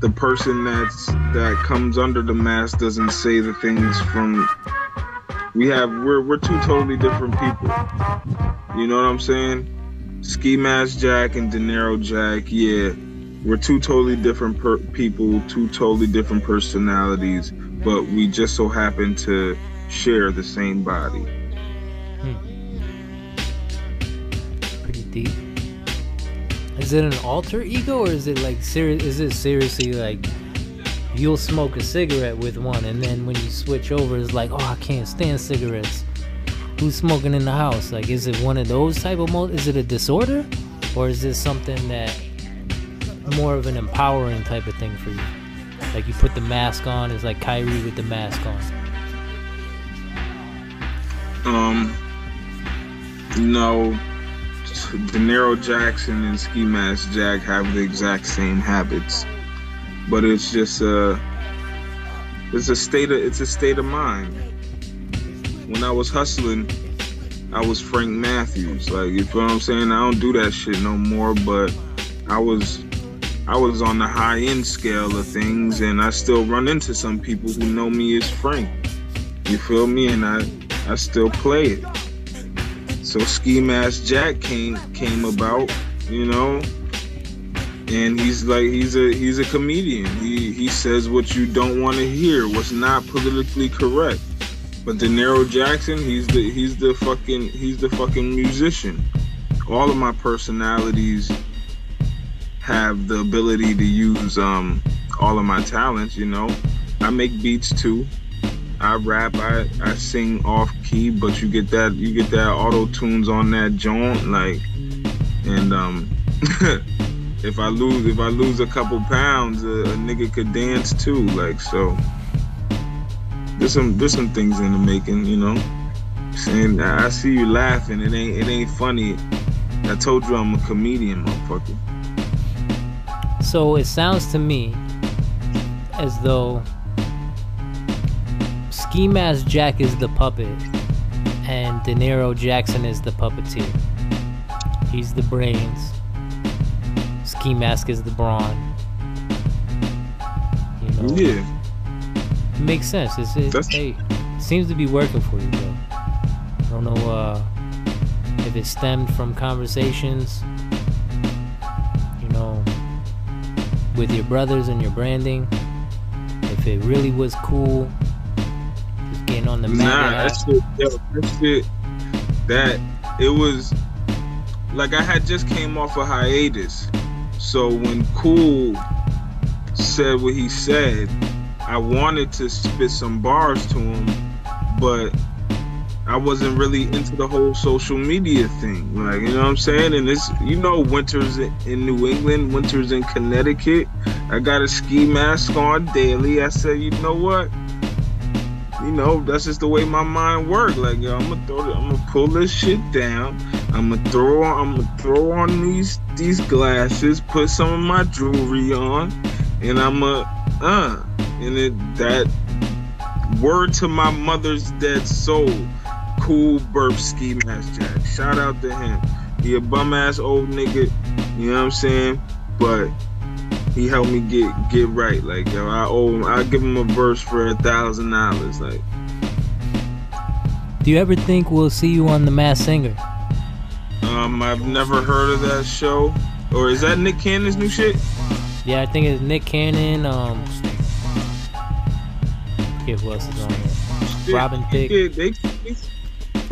the person that's that comes under the mask doesn't say the things from we have we're we're two totally different people. You know what I'm saying? Ski Mask Jack and De Niro Jack, yeah, we're two totally different per- people, two totally different personalities, but we just so happen to share the same body. Hmm. Pretty deep. Is it an alter ego or is it like serious? Is it seriously like you'll smoke a cigarette with one and then when you switch over, it's like, oh, I can't stand cigarettes. Who's smoking in the house? Like, is it one of those type of mo? Is it a disorder, or is this something that more of an empowering type of thing for you? Like you put the mask on, it's like Kyrie with the mask on. Um, no, De Niro Jackson and Ski Mask Jack have the exact same habits, but it's just a it's a state of it's a state of mind. When I was hustling, I was Frank Matthews. Like you feel what I'm saying? I don't do that shit no more, but I was I was on the high end scale of things and I still run into some people who know me as Frank. You feel me? And I I still play it. So Ski Mask Jack came came about, you know, and he's like he's a he's a comedian. He he says what you don't want to hear, what's not politically correct. But De Niro Jackson, he's the he's the fucking he's the fucking musician. All of my personalities have the ability to use um all of my talents, you know. I make beats too. I rap, I, I sing off key, but you get that you get that auto tunes on that joint, like and um if I lose if I lose a couple pounds, a, a nigga could dance too, like so. There's some there's some things in the making, you know. Saying I see you laughing, it ain't it ain't funny. I told you I'm a comedian, motherfucker. So it sounds to me as though Ski Mask Jack is the puppet and De Niro Jackson is the puppeteer. He's the brains. Ski Mask is the brawn. You know? Yeah. It makes sense. It's, it, That's- hey, it seems to be working for you, though. I don't know uh, if it stemmed from conversations, you know, with your brothers and your branding. If it really was cool, on the Nah, map. that shit, yo, that shit, that it was like I had just came off a hiatus. So when Cool said what he said, I wanted to spit some bars to him, but I wasn't really into the whole social media thing. Like, you know what I'm saying? And it's, you know, winters in New England, winters in Connecticut. I got a ski mask on daily. I said, you know what? You know, that's just the way my mind works. Like, yo, I'm gonna throw, I'm gonna pull this shit down. I'm gonna throw, I'm gonna throw on these these glasses, put some of my jewelry on, and I'm a, uh, and it that word to my mother's dead soul, cool burp ski mask jack. Shout out to him. He a bum ass old nigga, you know what I'm saying? But he helped me get get right. Like yo, I owe him. I give him a verse for a thousand dollars. Like Do you ever think we'll see you on The Masked Singer? um, I've never heard of that show. Or is that Nick Cannon's new shit? Yeah, I think it's Nick Cannon. Um, I forget who else is on. Robin Thicke. They, they,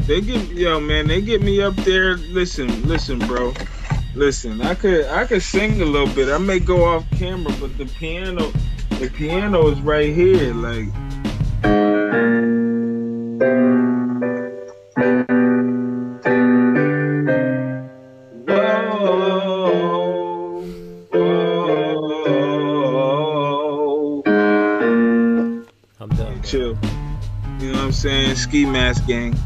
they get yo man. They get me up there. Listen, listen, bro. Listen, I could I could sing a little bit. I may go off camera, but the piano, the piano is right here. Like I'm done. chill. You know what I'm saying? Ski mask gang.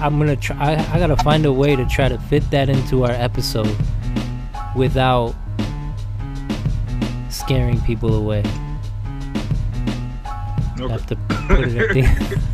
I'm gonna try. I, I gotta find a way to try to fit that into our episode without scaring people away. I have to put it at the